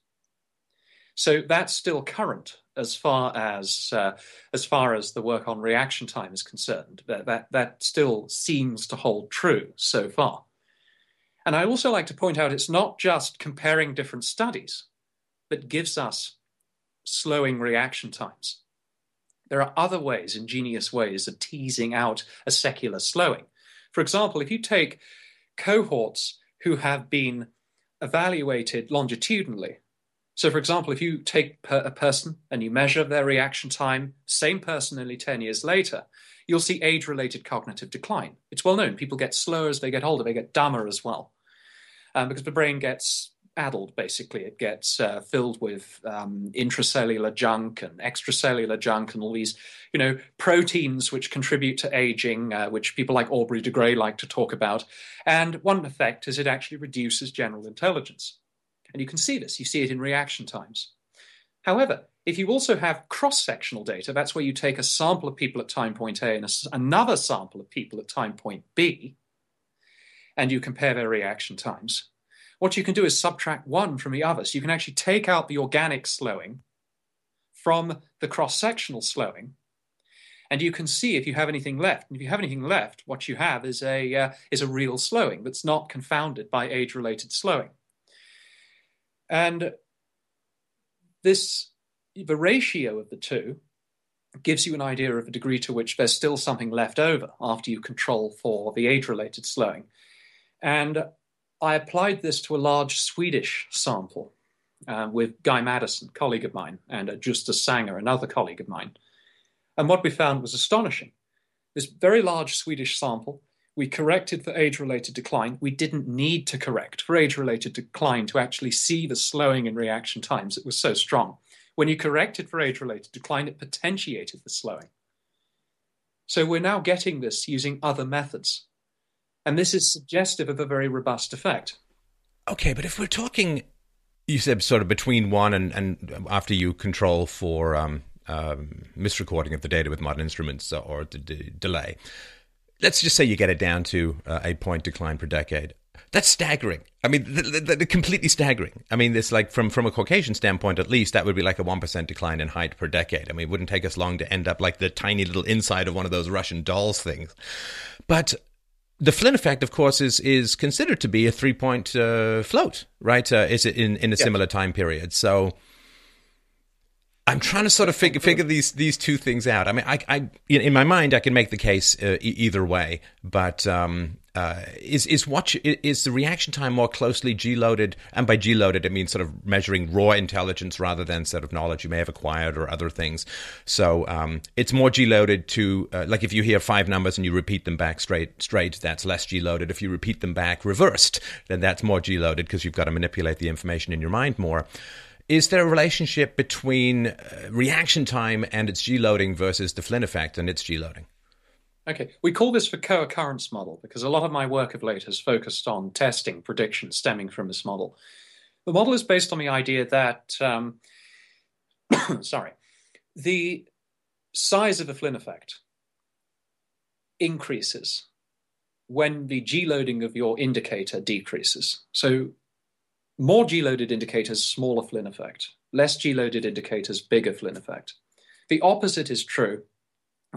So that's still current as far as uh, as far as the work on reaction time is concerned. That, that that still seems to hold true so far. And I also like to point out it's not just comparing different studies that gives us slowing reaction times. There are other ways, ingenious ways, of teasing out a secular slowing. For example, if you take cohorts who have been evaluated longitudinally So, for example, if you take a person and you measure their reaction time, same person only 10 years later, you'll see age related cognitive decline. It's well known. People get slower as they get older, they get dumber as well. Um, because the brain gets addled, basically. It gets uh, filled with um, intracellular junk and extracellular junk and all these, you know, proteins which contribute to aging, uh, which people like Aubrey de Grey like to talk about. And one effect is it actually reduces general intelligence. And you can see this, you see it in reaction times. However, if you also have cross sectional data, that's where you take a sample of people at time point A and a, another sample of people at time point B, and you compare their reaction times, what you can do is subtract one from the other. So you can actually take out the organic slowing from the cross sectional slowing. And you can see if you have anything left. And if you have anything left, what you have is a, uh, is a real slowing that's not confounded by age related slowing. And this, the ratio of the two gives you an idea of the degree to which there's still something left over after you control for the age related slowing. And I applied this to a large Swedish sample uh, with Guy Madison, colleague of mine, and uh, Justus Sanger, another colleague of mine. And what we found was astonishing. This very large Swedish sample, we corrected for age related decline. We didn't need to correct for age related decline to actually see the slowing in reaction times. It was so strong. When you corrected for age related decline, it potentiated the slowing. So we're now getting this using other methods. And this is suggestive of a very robust effect. Okay, but if we're talking, you said sort of between one and, and after you control for um, um, misrecording of the data with modern instruments or the delay, let's just say you get it down to uh, a point decline per decade. That's staggering. I mean, the completely staggering. I mean, this like from from a Caucasian standpoint, at least that would be like a one percent decline in height per decade. I mean, it wouldn't take us long to end up like the tiny little inside of one of those Russian dolls things. But the Flynn effect, of course, is is considered to be a three point uh, float, right? Uh, is it in in a similar time period? So I'm trying to sort of figure figure these these two things out. I mean, I, I in my mind I can make the case uh, e- either way, but um, uh, is is what is the reaction time more closely G loaded? And by G loaded, it means sort of measuring raw intelligence rather than sort of knowledge you may have acquired or other things. So um, it's more G loaded to uh, like if you hear five numbers and you repeat them back straight straight, that's less G loaded. If you repeat them back reversed, then that's more G loaded because you've got to manipulate the information in your mind more. Is there a relationship between uh, reaction time and its G loading versus the Flynn effect and its G loading? Okay, we call this the co-occurrence model because a lot of my work of late has focused on testing predictions stemming from this model. The model is based on the idea that, um, <coughs> sorry, the size of the Flynn effect increases when the G loading of your indicator decreases. So, more G loaded indicators, smaller Flynn effect. Less G loaded indicators, bigger Flynn effect. The opposite is true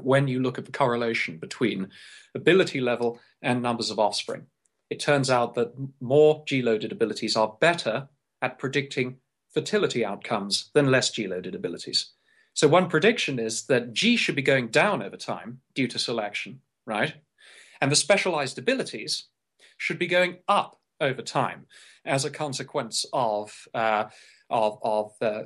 when you look at the correlation between ability level and numbers of offspring. It turns out that more G loaded abilities are better at predicting fertility outcomes than less G loaded abilities. So, one prediction is that G should be going down over time due to selection, right? And the specialized abilities should be going up over time as a consequence of, uh, of, of uh,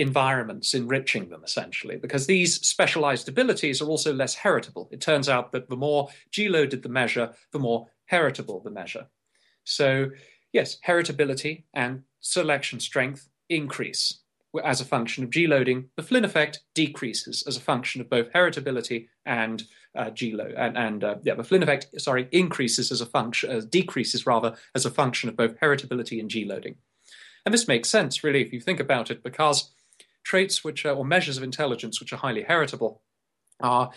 environments enriching them essentially because these specialized abilities are also less heritable. It turns out that the more g-loaded the measure the more heritable the measure. So yes heritability and selection strength increase as a function of g-loading. The flynn effect decreases as a function of both heritability and uh, g-load and, and uh, yeah the flynn effect sorry increases as a function uh, decreases rather as a function of both heritability and g-loading. And this makes sense really if you think about it because traits which are, or measures of intelligence which are highly heritable are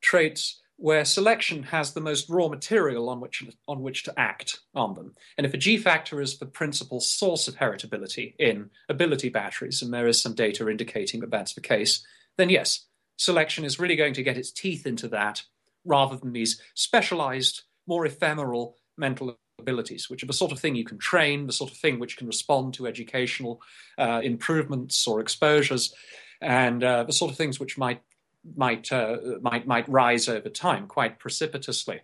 traits where selection has the most raw material on which on which to act on them. And if a G factor is the principal source of heritability in ability batteries, and there is some data indicating that that's the case, then yes, selection is really going to get its teeth into that rather than these specialized, more ephemeral mental abilities, which are the sort of thing you can train, the sort of thing which can respond to educational uh, improvements or exposures, and uh, the sort of things which might might uh, might might rise over time quite precipitously.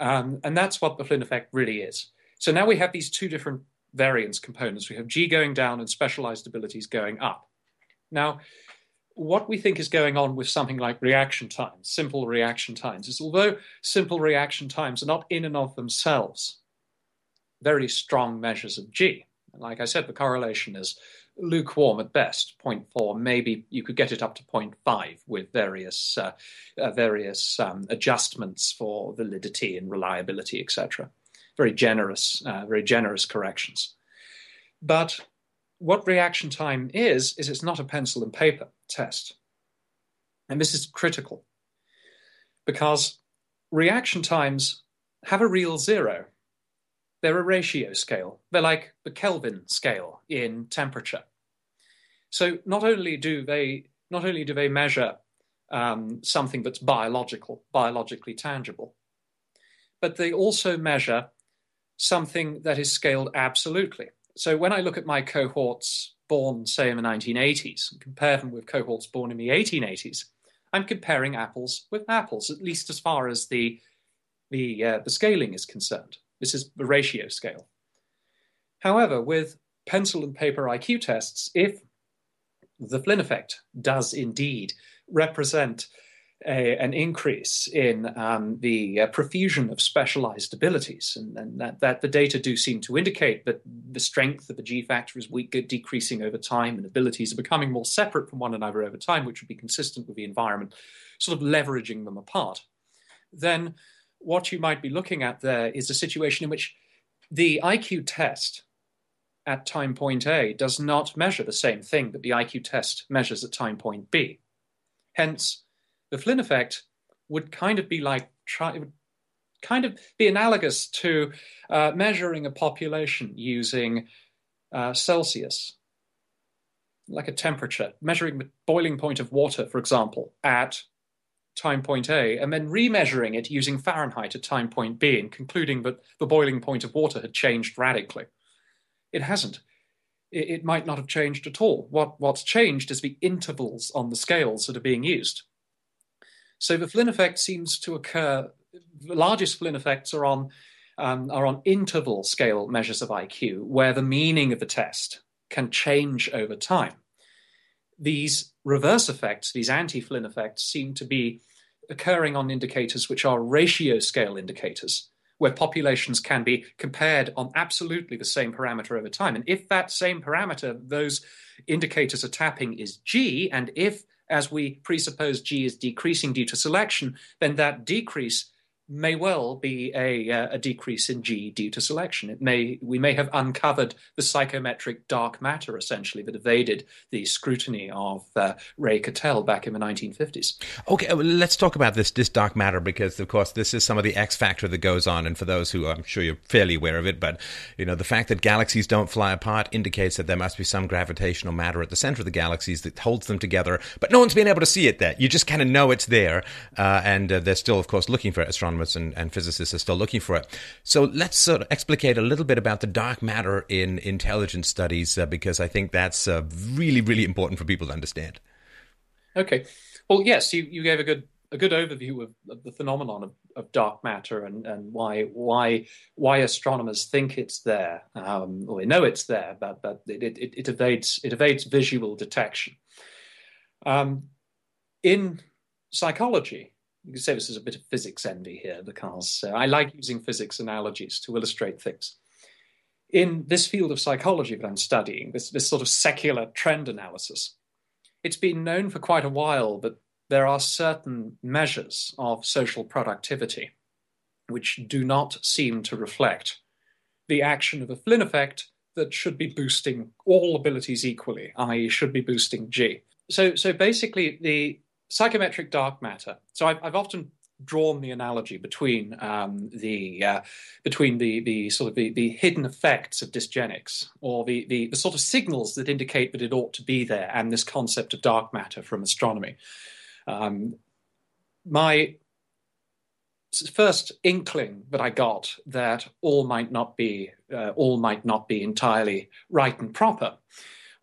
Um, and that's what the Flynn effect really is. So now we have these two different variance components. We have G going down and specialized abilities going up. Now, what we think is going on with something like reaction times, simple reaction times, is although simple reaction times are not in and of themselves very strong measures of G, like I said, the correlation is lukewarm at best, 0.4. Maybe you could get it up to 0.5 with various uh, uh, various um, adjustments for validity and reliability, etc. Very generous, uh, very generous corrections. But what reaction time is is it's not a pencil and paper test, and this is critical because reaction times have a real zero they're a ratio scale. They're like the Kelvin scale in temperature. So not only do they not only do they measure um, something that's biological, biologically tangible, but they also measure something that is scaled absolutely. So when I look at my cohorts born, say, in the 1980s, and compare them with cohorts born in the 1880s, I'm comparing apples with apples, at least as far as the the, uh, the scaling is concerned. This is the ratio scale. However, with pencil and paper IQ tests, if the Flynn effect does indeed represent a, an increase in um, the uh, profusion of specialized abilities, and, and that, that, the data do seem to indicate that the strength of the G factor is weak, decreasing over time, and abilities are becoming more separate from one another over time, which would be consistent with the environment, sort of leveraging them apart. Then what you might be looking at there is a situation in which the IQ test at time point A does not measure the same thing that the IQ test measures at time point B. Hence, the Flynn effect would kind of be like try, would kind of be analogous to uh, measuring a population using uh, Celsius, like a temperature, measuring the boiling point of water, for example, at time point A, and then remeasuring it using Fahrenheit at time point B and concluding that the boiling point of water had changed radically. It hasn't. It, it might not have changed at all. What, what's changed is the intervals on the scales that are being used. So the Flynn effect seems to occur, the largest Flynn effects are on, um, are on interval scale measures of IQ, where the meaning of the test can change over time these reverse effects, these anti Flynn effects, seem to be occurring on indicators which are ratio scale indicators, where populations can be compared on absolutely the same parameter over time. And if that same parameter, those indicators are tapping, is G, and if, as we presuppose, G is decreasing due to selection, then that decrease may well be a, uh, a, decrease in G due to selection. It may we may have uncovered the psychometric dark matter essentially that evaded the scrutiny of uh, Ray Cattell back in the 1950s. Okay, well, let's talk about this this dark matter because of course this is some of the X factor that goes on, and for those who I'm sure you're fairly aware of it, but you know the fact that galaxies don't fly apart indicates that there must be some gravitational matter at the center of the galaxies that holds them together, but no one's been able to see it there. You just kind of know it's there, uh, and uh, they're still, of course, looking for. Astronomers astronomers and, and physicists are still looking for it. So let's sort of explicate a little bit about the dark matter in intelligence studies, uh, because I think that's uh, really, really important for people to understand. Okay. Well, yes, you, you gave a good a good overview of, of the phenomenon of, of, dark matter and, and why why why astronomers think it's there. Um, or they know it's there, but but it, it, it evades it evades visual detection. Um, in psychology, you can say this is a bit of physics envy here because uh, I like using physics analogies to illustrate things. In this field of psychology that I'm studying, this, this sort of secular trend analysis, it's been known for quite a while that there are certain measures of social productivity which do not seem to reflect the action of a Flynn effect that should be boosting all abilities equally, i.e., should be boosting G. So, so basically, the psychometric dark matter. So I've, I've often drawn the analogy between um, the uh, between the the sort of the, the hidden effects of dysgenics or the, the, the sort of signals that indicate that it ought to be there and this concept of dark matter from astronomy. Um, my first inkling that I got that all might not be uh, all might not be entirely right and proper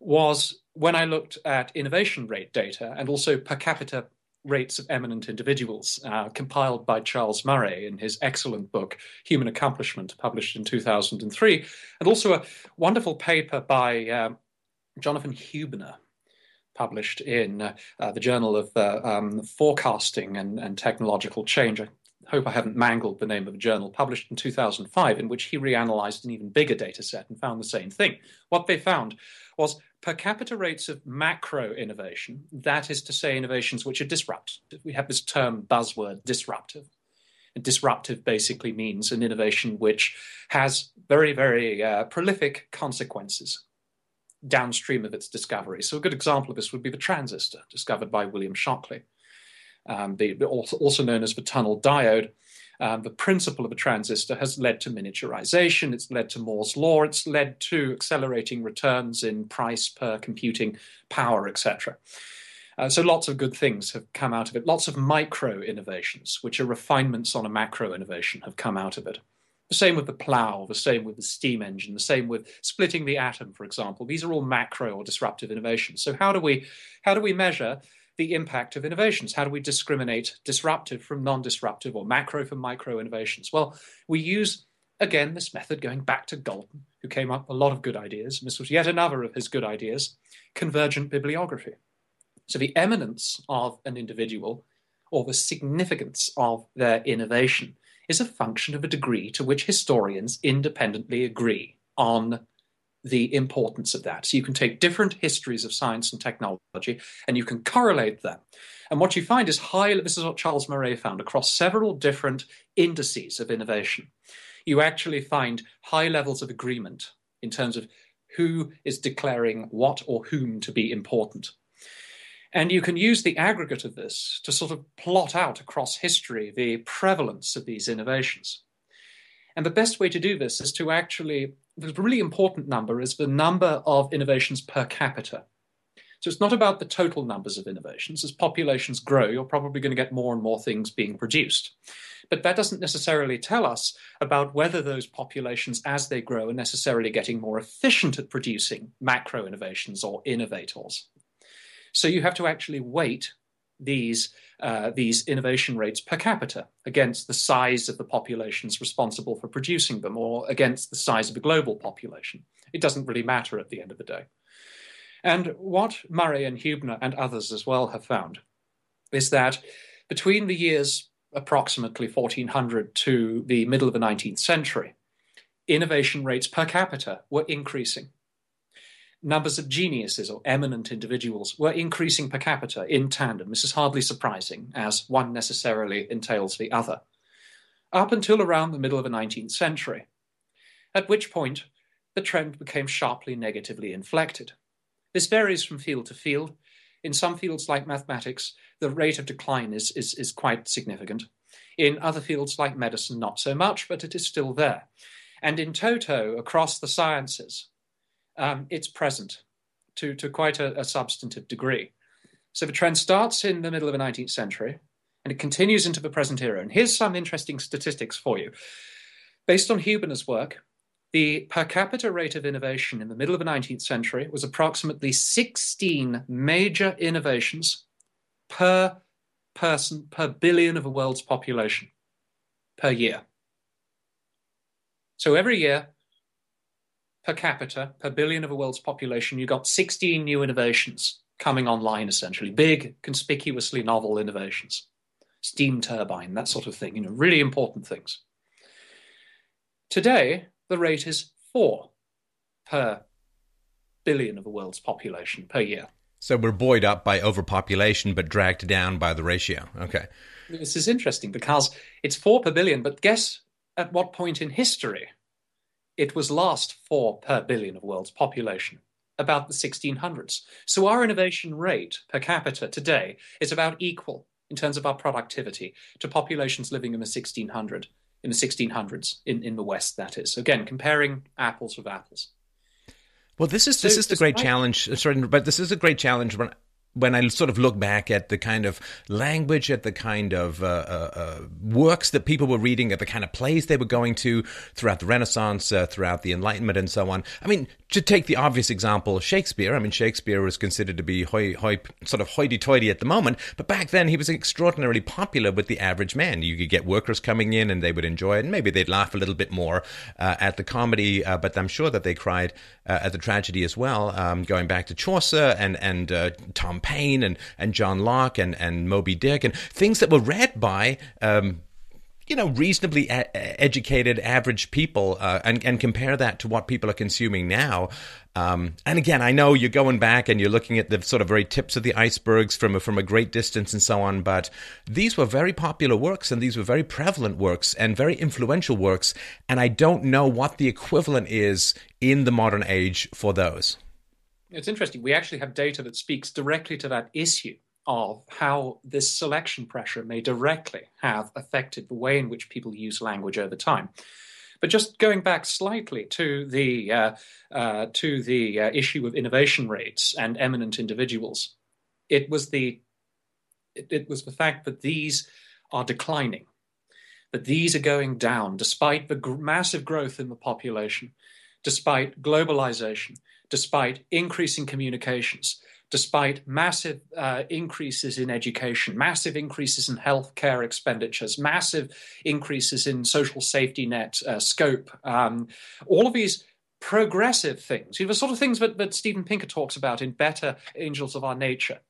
was when I looked at innovation rate data and also per capita rates of eminent individuals, uh, compiled by Charles Murray in his excellent book, Human Accomplishment, published in 2003, and also a wonderful paper by uh, Jonathan Huebner, published in uh, uh, the Journal of uh, um, Forecasting and, and, Technological Change. I hope I haven't mangled the name of a journal, published in 2005, in which he reanalyzed an even bigger data set and found the same thing. What they found was per capita rates of macro innovation, that is to say, innovations which are disruptive. We have this term buzzword disruptive. And disruptive basically means an innovation which has very, very uh, prolific consequences downstream of its discovery. So, a good example of this would be the transistor, discovered by William Shockley, um, the, also known as the tunnel diode. Um, the principle of a transistor has led to miniaturization, it's led to Moore's law, it's led to accelerating returns in price per computing power, etc. Uh, so lots of good things have come out of it. Lots of micro innovations, which are refinements on a macro innovation, have come out of it. The same with the plow, the same with the steam engine, the same with splitting the atom, for example. These are all macro or disruptive innovations. So how do we how do we measure the impact of innovations? How do we discriminate disruptive from non-disruptive or macro from micro innovations? Well, we use again this method going back to Galton, who came up with a lot of good ideas. And this was yet another of his good ideas, convergent bibliography. So the eminence of an individual or the significance of their innovation is a function of a degree to which historians independently agree on the importance of that. So you can take different histories of science and technology and you can correlate them. And what you find is high, this is what Charles Murray found across several different indices of innovation. You actually find high levels of agreement in terms of who is declaring what or whom to be important. And you can use the aggregate of this to sort of plot out across history the prevalence of these innovations. And the best way to do this is to actually, the really important number is the number of innovations per capita. So it's not about the total numbers of innovations. As populations grow, you're probably going to get more and more things being produced. But that doesn't necessarily tell us about whether those populations, as they grow, are necessarily getting more efficient at producing macro innovations or innovators. So you have to actually weight these uh, these innovation rates per capita against the size of the populations responsible for producing them or against the size of the global population. It doesn't really matter at the end of the day. And what Murray and Huebner and others as well have found is that between the years approximately 1400 to the middle of the 19th century, innovation rates per capita were increasing numbers of geniuses or eminent individuals were increasing per capita in tandem. This is hardly surprising, as one necessarily entails the other, up until around the middle of the 19th century, at which point the trend became sharply negatively inflected. This varies from field to field. In some fields like mathematics, the rate of decline is, is, is quite significant. In other fields like medicine, not so much, but it is still there. And in toto, across the sciences, um, it's present to, to quite a, a substantive degree. So the trend starts in the middle of the 19th century and it continues into the present era. And here's some interesting statistics for you. Based on Huebner's work, the per capita rate of innovation in the middle of the 19th century was approximately 16 major innovations per person per billion of the world's population per year. So every year, per capita, per billion of the world's population, you got 16 new innovations coming online, essentially. Big, conspicuously novel innovations. Steam turbine, that sort of thing, you know, really important things. Today, the rate is four per billion of the world's population per year. So we're buoyed up by overpopulation, but dragged down by the ratio. Okay. This is interesting because it's four per billion, but guess at what point in history it was last four per billion of world's population, about the 1600s. So our innovation rate per capita today is about equal in terms of our productivity to populations living in the 1600 in the 1600s in, in the West. That is again comparing apples with apples. Well, this is so this is the great challenge. Uh, sorry, but this is a great challenge when I sort of look back at the kind of language, at the kind of uh, uh, uh, works that people were reading, at the kind of plays they were going to throughout the Renaissance, uh, throughout the Enlightenment, and so on. I mean, to take the obvious example, Shakespeare. I mean, Shakespeare was considered to be hoi, hoi, sort of hoity-toity at the moment, but back then he was extraordinarily popular with the average man. You could get workers coming in and they would enjoy it, and maybe they'd laugh a little bit more uh, at the comedy, uh, but I'm sure that they cried at the tragedy as well. Um, going back to Chaucer and and Tom Paine and, and John Locke and, and Moby Dick and things that were read by um, you know, reasonably a- educated average people, uh, and and compare that to what people are consuming now. Um, and again, I know you're going back and you're looking at the sort of very tips of the icebergs from a, from a great distance and so on. But these were very popular works, and these were very prevalent works and very influential works. And I don't know what the equivalent is in the modern age for those it's interesting. We actually have data that speaks directly to that issue of how this selection pressure may directly have affected the way in which people use language over time. But just going back slightly to the uh, uh, to the uh, issue of innovation rates and eminent individuals, it was the it, it was the fact that these are declining, that these are going down despite the gr- massive growth in the population, despite globalization, despite increasing communications, despite massive uh, increases in education, massive increases in healthcare expenditures, massive increases in social safety net uh, scope, um, all of these progressive things, you know, the sort of things that, that Steven Pinker talks about in Better Angels of Our Nature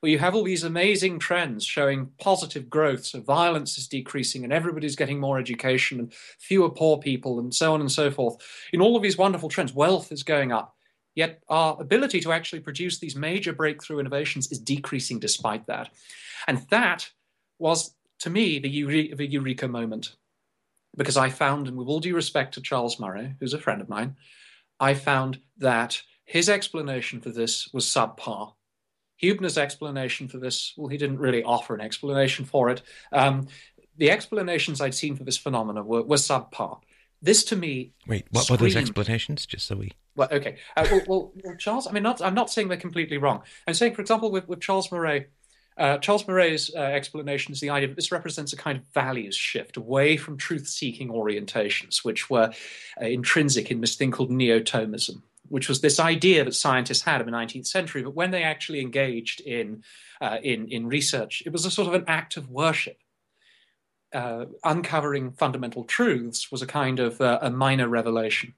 where you have all these amazing trends showing positive growth. So violence is decreasing and everybody's getting more education and fewer poor people and so on and so forth. In all of these wonderful trends, wealth is going up. Yet our ability to actually produce these major breakthrough innovations is decreasing despite that. And that was, to me, the, the eureka moment. Because I found, and with all due respect to Charles Murray, who's a friend of mine, I found that his explanation for this was subpar. Huebner's explanation for this, well, he didn't really offer an explanation for it. Um, the explanations I'd seen for this phenomena were, were subpar. This to me. Wait, what screamed, were those explanations? Just so we. Well, okay. Uh, well, well, well, Charles, I mean, not, I'm not saying they're completely wrong. I'm saying, for example, with, with Charles Murray, uh, Charles Murray's uh, explanation is the idea that this represents a kind of values shift away from truth seeking orientations, which were uh, intrinsic in this thing called neo Thomism, which was this idea that scientists had in the 19th century. But when they actually engaged in, uh, in, in research, it was a sort of an act of worship. Uh, uncovering fundamental truths was a kind of uh, a minor revelation.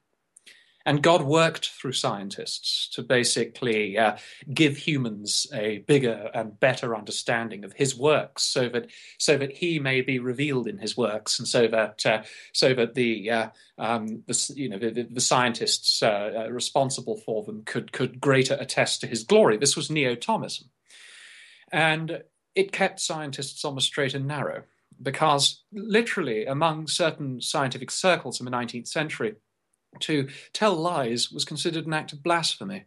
And God worked through scientists to basically uh, give humans a bigger and better understanding of His works, so that so that He may be revealed in His works, and so that uh, so that the, uh, um, the you know the, the scientists uh, uh, responsible for them could could greater attest to His glory. This was neo-Thomism, and it kept scientists on the straight and narrow because literally among certain scientific circles in the 19th century to tell lies was considered an act of blasphemy.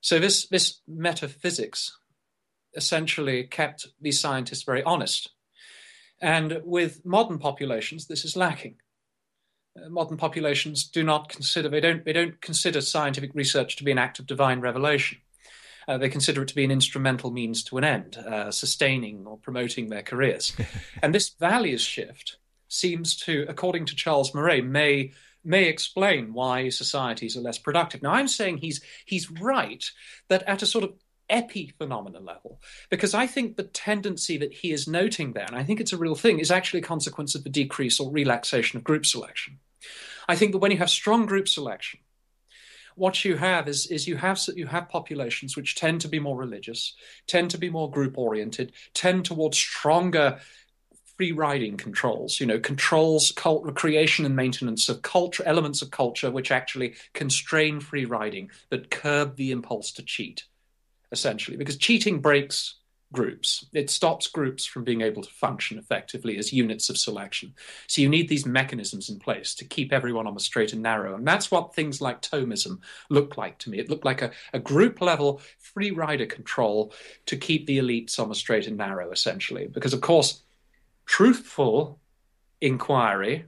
So this, this metaphysics essentially kept these scientists very honest. And with modern populations, this is lacking. Uh, modern populations do not consider they don't they don't consider scientific research to be an act of divine revelation. Uh, they consider it to be an instrumental means to an end, uh, sustaining or promoting their careers. <laughs> and this values shift seems to, according to Charles Murray, may may explain why societies are less productive. Now, I'm saying he's he's right that at a sort of epiphenomenal level, because I think the tendency that he is noting there, and I think it's a real thing, is actually a consequence of the decrease or relaxation of group selection. I think that when you have strong group selection, what you have is, is you have you have populations which tend to be more religious, tend to be more group oriented, tend towards stronger free riding controls, you know, controls cult, creation and maintenance of culture, elements of culture which actually constrain free riding, that curb the impulse to cheat, essentially, because cheating breaks groups. It stops groups from being able to function effectively as units of selection. So you need these mechanisms in place to keep everyone on the straight and narrow. And that's what things like Thomism look like to me. It looked like a, a group level free rider control to keep the elites on the straight and narrow, essentially. Because, of course, truthful inquiry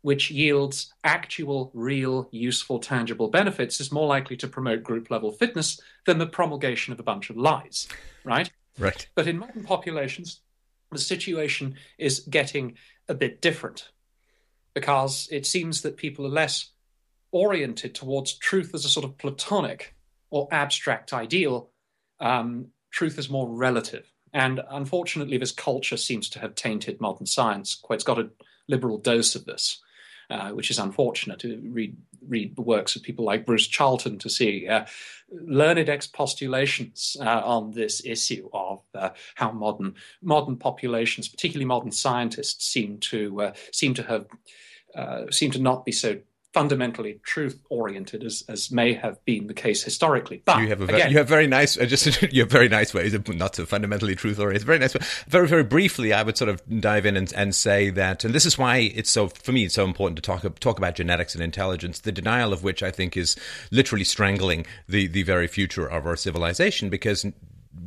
which yields actual, real, useful, tangible benefits is more likely to promote group level fitness than the promulgation of a bunch of lies, right? Right. But in modern populations, the situation is getting a bit different because it seems that people are less oriented towards truth as a sort of platonic or abstract ideal. Um, truth is more relative. And unfortunately, this culture seems to have tainted modern science. It's got a liberal dose of this, uh, which is unfortunate. Read, read the works of people like Bruce Charlton to see uh, learned expostulations uh, on this issue of uh, how modern modern populations, particularly modern scientists, seem to uh, seem to have uh, seem to not be so fundamentally truth oriented as, as may have been the case historically. But you have a very, again, you have very nice uh, just <laughs> you have very nice ways of not so fundamentally truth oriented. Very nice. Very very briefly, I would sort of dive in and, and say that, and this is why it's so for me it's so important to talk talk about genetics and intelligence. The denial of which I think is literally strangling the the very future of our civilization because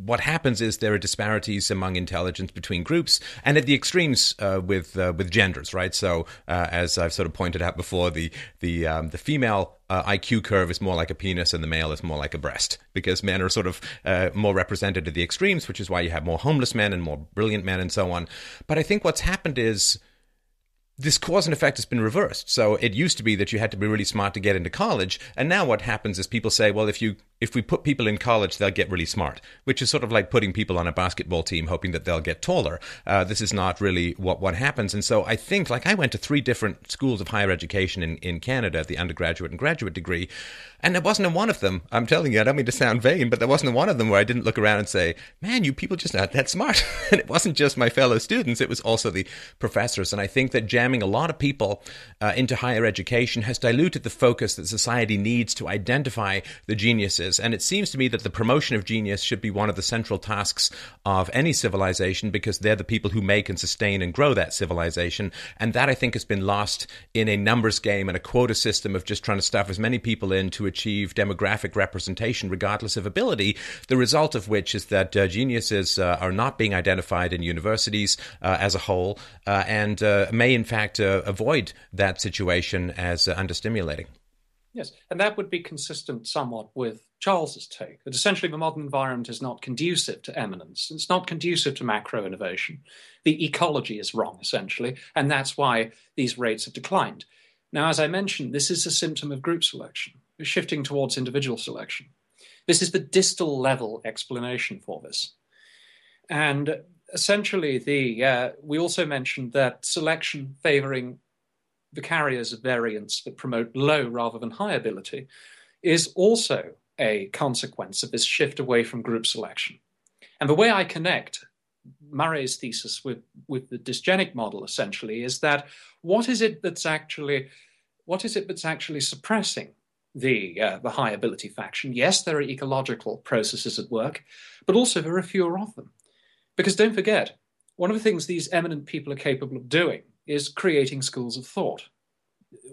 what happens is there are disparities among intelligence between groups and at the extremes uh, with uh, with genders, right? So, uh, as I've sort of pointed out before, the the um, the female uh, IQ curve is more like a penis and the male is more like a breast because men are sort of uh, more represented at the extremes, which is why you have more homeless men and more brilliant men and so on. But I think what's happened is this cause and effect has been reversed. So it used to be that you had to be really smart to get into college, and now what happens is people say, well, if you if we put people in college, they'll get really smart, which is sort of like putting people on a basketball team hoping that they'll get taller. Uh, this is not really what, what happens. And so I think, like, I went to three different schools of higher education in, in Canada, the undergraduate and graduate degree, and there wasn't a one of them, I'm telling you, I don't mean to sound vain, but there wasn't a one of them where I didn't look around and say, man, you people just not that smart. <laughs> and it wasn't just my fellow students, it was also the professors. And I think that jamming a lot of people uh, into higher education has diluted the focus that society needs to identify the geniuses and it seems to me that the promotion of genius should be one of the central tasks of any civilization because they're the people who make and sustain and grow that civilization. And that I think has been lost in a numbers game and a quota system of just trying to stuff as many people in to achieve demographic representation regardless of ability. The result of which is that uh, geniuses uh, are not being identified in universities uh, as a whole uh, and uh, may in fact uh, avoid that situation as understimulating. Yes, and that would be consistent somewhat with Charles's take that essentially the modern environment is not conducive to eminence. It's not conducive to macro innovation. The ecology is wrong, essentially, and that's why these rates have declined. Now, as I mentioned, this is a symptom of group selection. Shifting towards individual selection. This is the distal level explanation for this. And essentially, the uh, we also mentioned that selection favoring the carriers of variants that promote low rather than high ability is also a consequence of this shift away from group selection. And the way I connect Murray's thesis with, with the dysgenic model essentially is that what is it that's actually what is it that's actually suppressing the uh, the high ability faction? Yes, there are ecological processes at work, but also there are fewer of them. Because don't forget, one of the things these eminent people are capable of doing is creating schools of thought.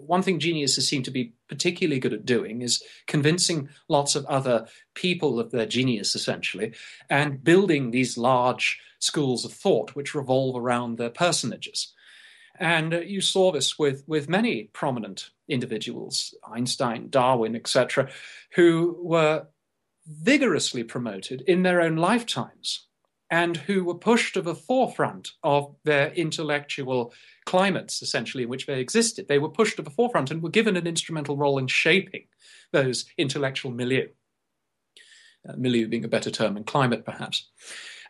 One thing geniuses seem to be particularly good at doing is convincing lots of other people of their genius, essentially, and building these large schools of thought which revolve around their personages. And uh, you saw this with, with many prominent individuals, Einstein, Darwin, etc., who were vigorously promoted in their own lifetimes and who were pushed to the forefront of their intellectual climates, essentially, in which they existed. They were pushed to the forefront and were given an instrumental role in shaping those intellectual milieu. Uh, milieu being a better term than climate, perhaps.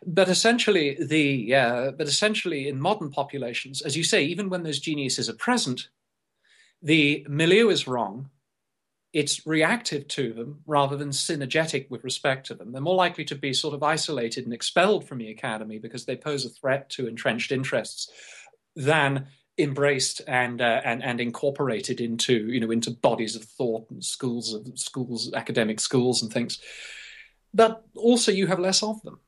But essentially, the uh, but essentially, in modern populations, as you say, even when those geniuses are present, the milieu is wrong, it's reactive to them rather than synergetic with respect to them. They're more likely to be sort of isolated and expelled from the academy because they pose a threat to entrenched interests than embraced and uh, and and incorporated into you know into bodies of thought and schools of schools academic schools and things. But also, you have less of them.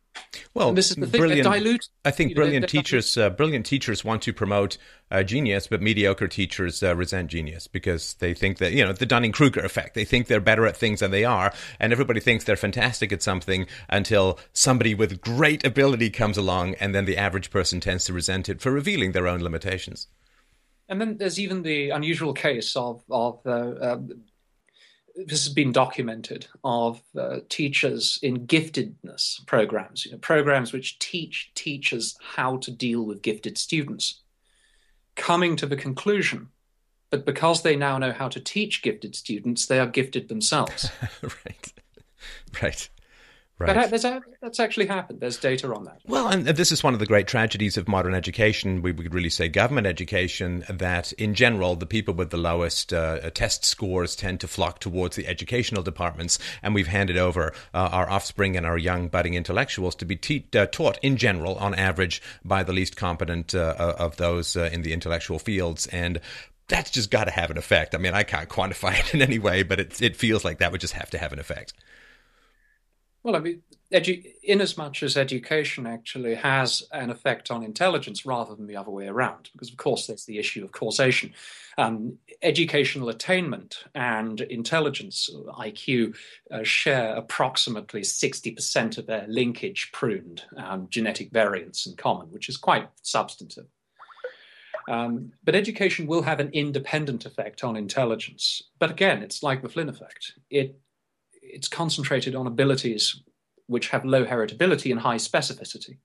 Well, and this is the thing brilliant, dilute. I think brilliant teachers, uh, brilliant teachers want to promote uh, genius, but mediocre teachers uh, resent genius because they think that you know the Dunning Kruger effect. They think they're better at things than they are, and everybody thinks they're fantastic at something until somebody with great ability comes along, and then the average person tends to resent it for revealing their own limitations. And then there's even the unusual case of of uh, um, this has been documented of uh, teachers in giftedness programs, you know, programs which teach teachers how to deal with gifted students, coming to the conclusion that because they now know how to teach gifted students, they are gifted themselves. <laughs> right, right. Right. But that's actually happened. There's data on that. Well, and this is one of the great tragedies of modern education. We would really say government education that, in general, the people with the lowest uh, test scores tend to flock towards the educational departments, and we've handed over uh, our offspring and our young budding intellectuals to be te- uh, taught, in general, on average, by the least competent uh, of those uh, in the intellectual fields. And that's just got to have an effect. I mean, I can't quantify <laughs> it in any way, but it, it feels like that would just have to have an effect. Well, I mean, edu- in as much as education actually has an effect on intelligence rather than the other way around, because of course there's the issue of causation. Um, educational attainment and intelligence, IQ, uh, share approximately 60% of their linkage pruned um, genetic variants in common, which is quite substantive. Um, but education will have an independent effect on intelligence. But again, it's like the Flynn effect. It it's concentrated on abilities which have low heritability and high specificity.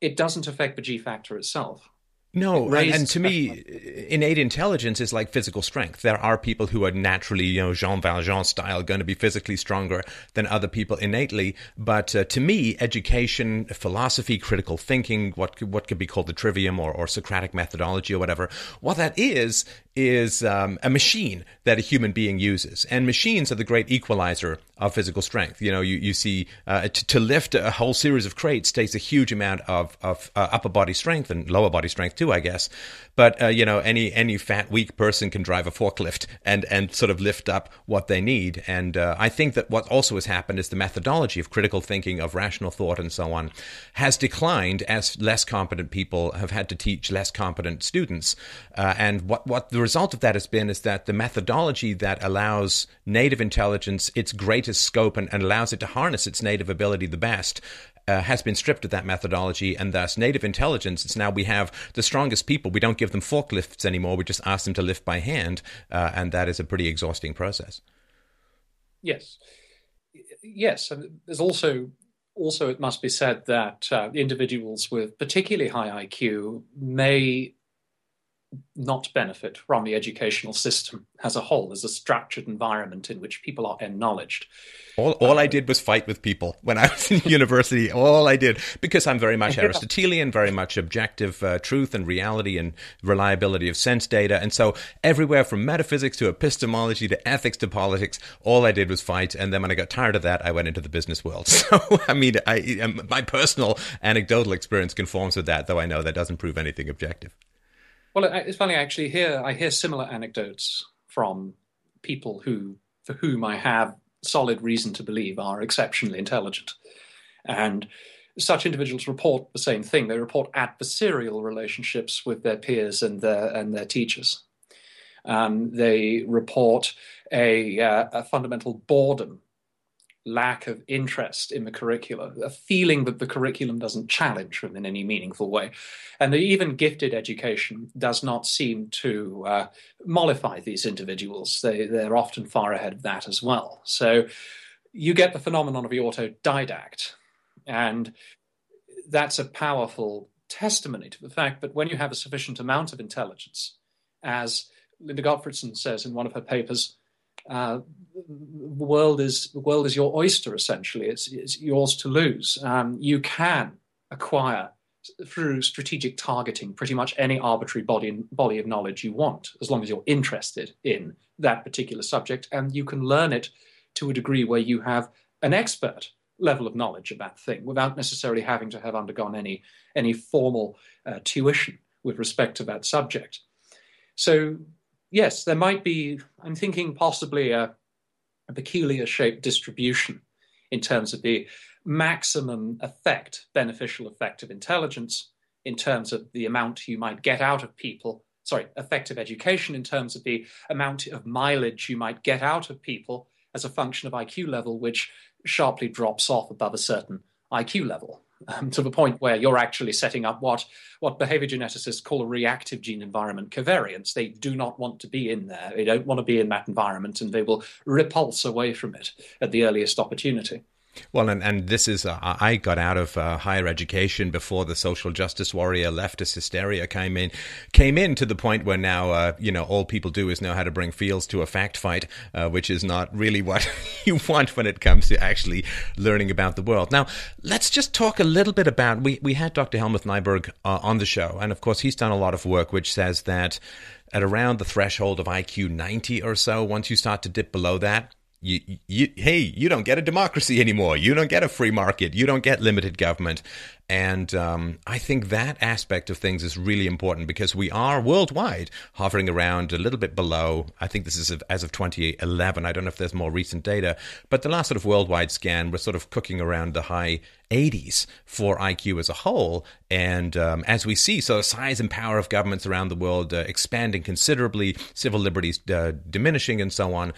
It doesn't affect the G factor itself. No, and, and, to me, innate intelligence is like physical strength. There are people who are naturally, you know, Jean Valjean style, going to be physically stronger than other people innately. But uh, to me, education, philosophy, critical thinking, what what could be called the trivium or, or Socratic methodology or whatever, what that is is um, a machine that a human being uses, and machines are the great equalizer of physical strength. You know, you you see uh, to, to, lift a whole series of crates takes a huge amount of of uh, upper body strength and lower body strength too, I guess. But uh, you know, any any fat weak person can drive a forklift and and sort of lift up what they need. And uh, I think that what also has happened is the methodology of critical thinking, of rational thought, and so on, has declined as less competent people have had to teach less competent students. Uh, and what what the result of that has been is that the methodology that allows native intelligence its greatest scope and, and allows it to harness its native ability the best uh, has been stripped of that methodology, and thus native intelligence. It's now we have the strongest people. We don't give them forklifts anymore. We just ask them to lift by hand, uh, and that is a pretty exhausting process. Yes, yes. And there's also also it must be said that uh, individuals with particularly high IQ may not benefit from the educational system as a whole, as a structured environment in which people are acknowledged. All, all I did was fight with people when I was in <laughs> university. All I did, because I'm very much Aristotelian, very much objective uh, truth and reality and reliability of sense data. And so, everywhere from metaphysics to epistemology to ethics to politics, all I did was fight. And then when I got tired of that, I went into the business world. <laughs> So, I mean, I, um, my personal anecdotal experience conforms with that, though I know that doesn't prove anything objective. Well, it's funny actually. Here, I hear similar anecdotes from people who, for whom I have solid reason to believe are exceptionally intelligent, and such individuals report the same thing. They report adversarial relationships with their peers and their and their teachers. Um, they report a, uh, a fundamental boredom lack of interest in the curriculum, a feeling that the curriculum doesn't challenge them in any meaningful way. And even gifted education does not seem to uh, mollify these individuals. They, they're often far ahead of that as well. So you get the phenomenon of the autodidact. And that's a powerful testimony to the fact that when you have a sufficient amount of intelligence, as Linda Gottfredson says in one of her papers, uh, the world is the world is your oyster essentially. It's, it's yours to lose. Um, you can acquire through strategic targeting pretty much any arbitrary body body of knowledge you want, as long as you're interested in that particular subject, and you can learn it to a degree where you have an expert level of knowledge of that thing without necessarily having to have undergone any any formal uh, tuition with respect to that subject. So yes, there might be, I'm thinking possibly a, a peculiar shaped distribution in terms of the maximum effect, beneficial effect of intelligence in terms of the amount you might get out of people. Sorry, effective education in terms of the amount of mileage you might get out of people as a function of IQ level, which sharply drops off above a certain IQ level. Um, to the point where you're actually setting up what, what behavior geneticists call a reactive gene environment covariance. They do not want to be in there. They don't want to be in that environment and they will repulse away from it at the earliest opportunity. Well, and, and this is, uh, I got out of uh, higher education before the social justice warrior leftist hysteria came in, came in to the point where now, uh, you know, all people do is know how to bring fields to a fact fight, uh, which is not really what <laughs> you want when it comes to actually learning about the world. Now, let's just talk a little bit about, we, we had Dr. Helmuth Nyborg uh, on the show, and of course, he's done a lot of work which says that at around the threshold of IQ 90 or so, once you start to dip below that, you, you, hey, you don't get a democracy anymore. You don't get a free market. You don't get limited government. And um, I think that aspect of things is really important because we are worldwide hovering around a little bit below. I think this is as of 2011. I don't know if there's more recent data, but the last sort of worldwide scan, we're sort of cooking around the high 80s for IQ as a whole. And um, as we see, so the size and power of governments around the world uh, expanding considerably, civil liberties uh, diminishing, and so on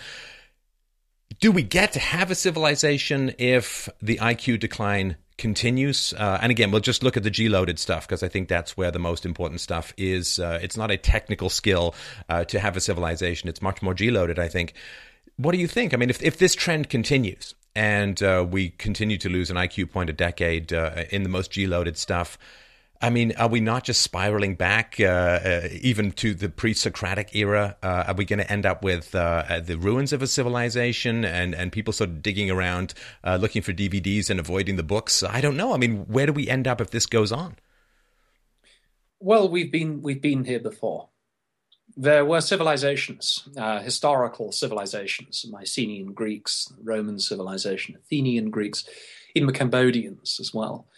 do we get to have a civilization if the IQ decline continues? Uh, and again, we'll just look at the G loaded stuff because I think that's where the most important stuff is. Uh, it's not a technical skill uh, to have a civilization, it's much more G loaded, I think. What do you think? I mean, if, if this trend continues and uh, we continue to lose an IQ point a decade uh, in the most G loaded stuff, I mean, are we not just spiraling back uh, uh, even to the pre-Socratic era? Uh, are we going to end up with uh, uh, the ruins of a civilization and, and people sort of digging around uh, looking for DVDs and avoiding the books? I don't know. I mean, where do we end up if this goes on? Well, we've been we've been here before. There were civilizations, historical civilizations, Mycenaean Greeks, Roman civilization, Athenian Greeks, even the Cambodians as well,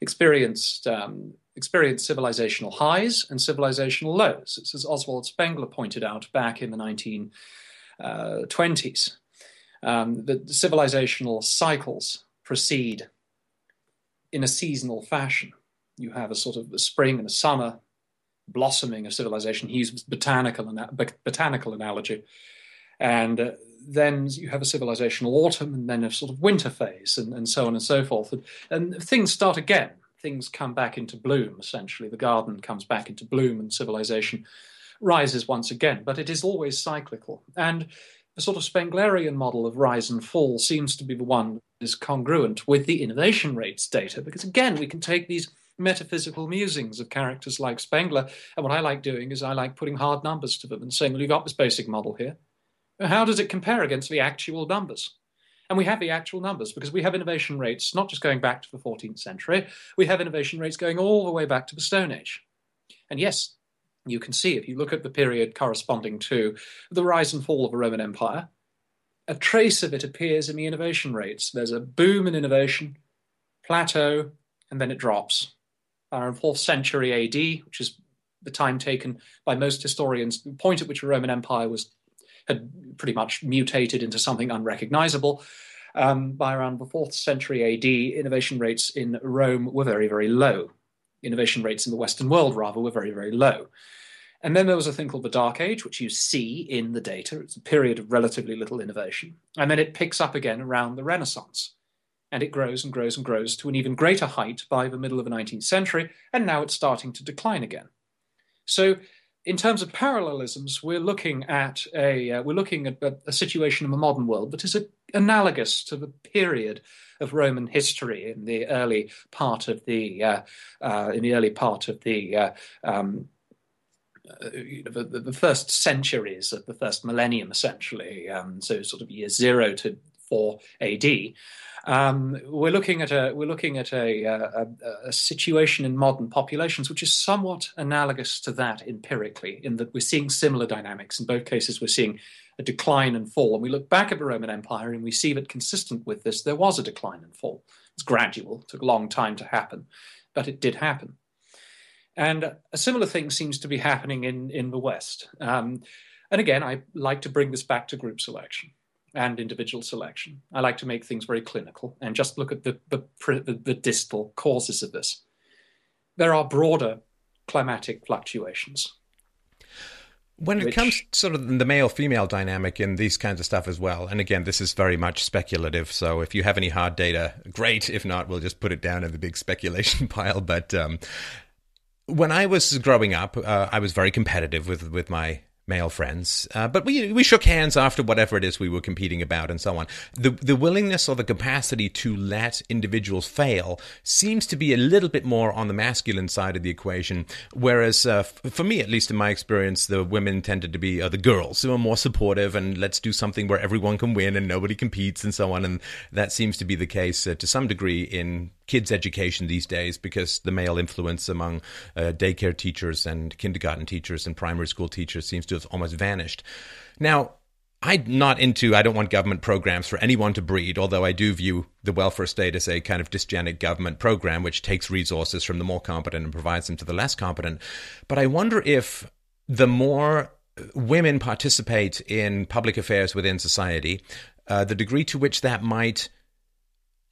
experienced um, experienced civilizational highs and civilizational lows. as Oswald Spengler pointed out back in the 1920s. Uh, um, the civilizational cycles proceed in a seasonal fashion. You have a sort of a spring and a summer blossoming of civilization. He uses botanical, botanical analogy. And uh, then you have a civilizational autumn and then a sort of winter phase and, and so on and so forth. And, and things start again things come back into bloom, essentially. The garden comes back into bloom and civilization rises once again, but it is always cyclical. And the sort of Spenglerian model of rise and fall seems to be the one that is congruent with the innovation rates data, because again, we can take these metaphysical musings of characters like Spengler, and what I like doing is I like putting hard numbers to them and saying, well, you've got this basic model here. How does it compare against the actual numbers? And we have the actual numbers because we have innovation rates not just going back to the 14th century, we have innovation rates going all the way back to the Stone Age. And yes, you can see if you look at the period corresponding to the rise and fall of the Roman Empire, a trace of it appears in the innovation rates. There's a boom in innovation, plateau, and then it drops. Around 4th century AD, which is the time taken by most historians, the point at which the Roman Empire was had pretty much mutated into something unrecognizable. Um, by around the fourth century AD, innovation rates in Rome were very, very low. Innovation rates in the Western world, rather, were very, very low. And then there was a thing called the Dark Age, which you see in the data. It's a period of relatively little innovation. And then it picks up again around the Renaissance. And it grows and grows and grows to an even greater height by the middle of the 19th century. And now it's starting to decline again. So in terms of parallelisms, we're looking at a uh, we're looking at a, a, situation in the modern world that is a, analogous to the period of Roman history in the early part of the uh, uh, in the early part of the uh, um, uh, the, the, first centuries of the first millennium, essentially, um, so sort of year zero to four AD. Um, we're looking at a we're looking at a, a, a, situation in modern populations which is somewhat analogous to that empirically, in that we're seeing similar dynamics. In both cases, we're seeing a decline and fall. And we look back at the Roman Empire and we see that consistent with this, there was a decline and fall. It's gradual, it took a long time to happen, but it did happen. And a similar thing seems to be happening in, in the West. Um, and again, I like to bring this back to group selection and individual selection. I like to make things very clinical and just look at the, the, the, distal causes of this. There are broader climatic fluctuations. When it which, comes to sort of the male female dynamic in these kinds of stuff as well, and again, this is very much speculative. So if you have any hard data, great. If not, we'll just put it down in the big speculation <laughs> pile. But um, when I was growing up, uh, I was very competitive with with my male friends, uh, but we we shook hands after whatever it is we were competing about and so on. The the willingness or the capacity to let individuals fail seems to be a little bit more on the masculine side of the equation, whereas uh, f- for me, at least in my experience, the women tended to be uh, the girls who are more supportive and let's do something where everyone can win and nobody competes and so on, and that seems to be the case uh, to some degree in kids' education these days because the male influence among uh, daycare teachers and kindergarten teachers and primary school teachers seems to have almost vanished. Now, I'm not into, I don't want government programs for anyone to breed, although I do view the welfare state as a kind of dysgenic government program which takes resources from the more competent and provides them to the less competent. But I wonder if the more women participate in public affairs within society, uh, the degree to which that might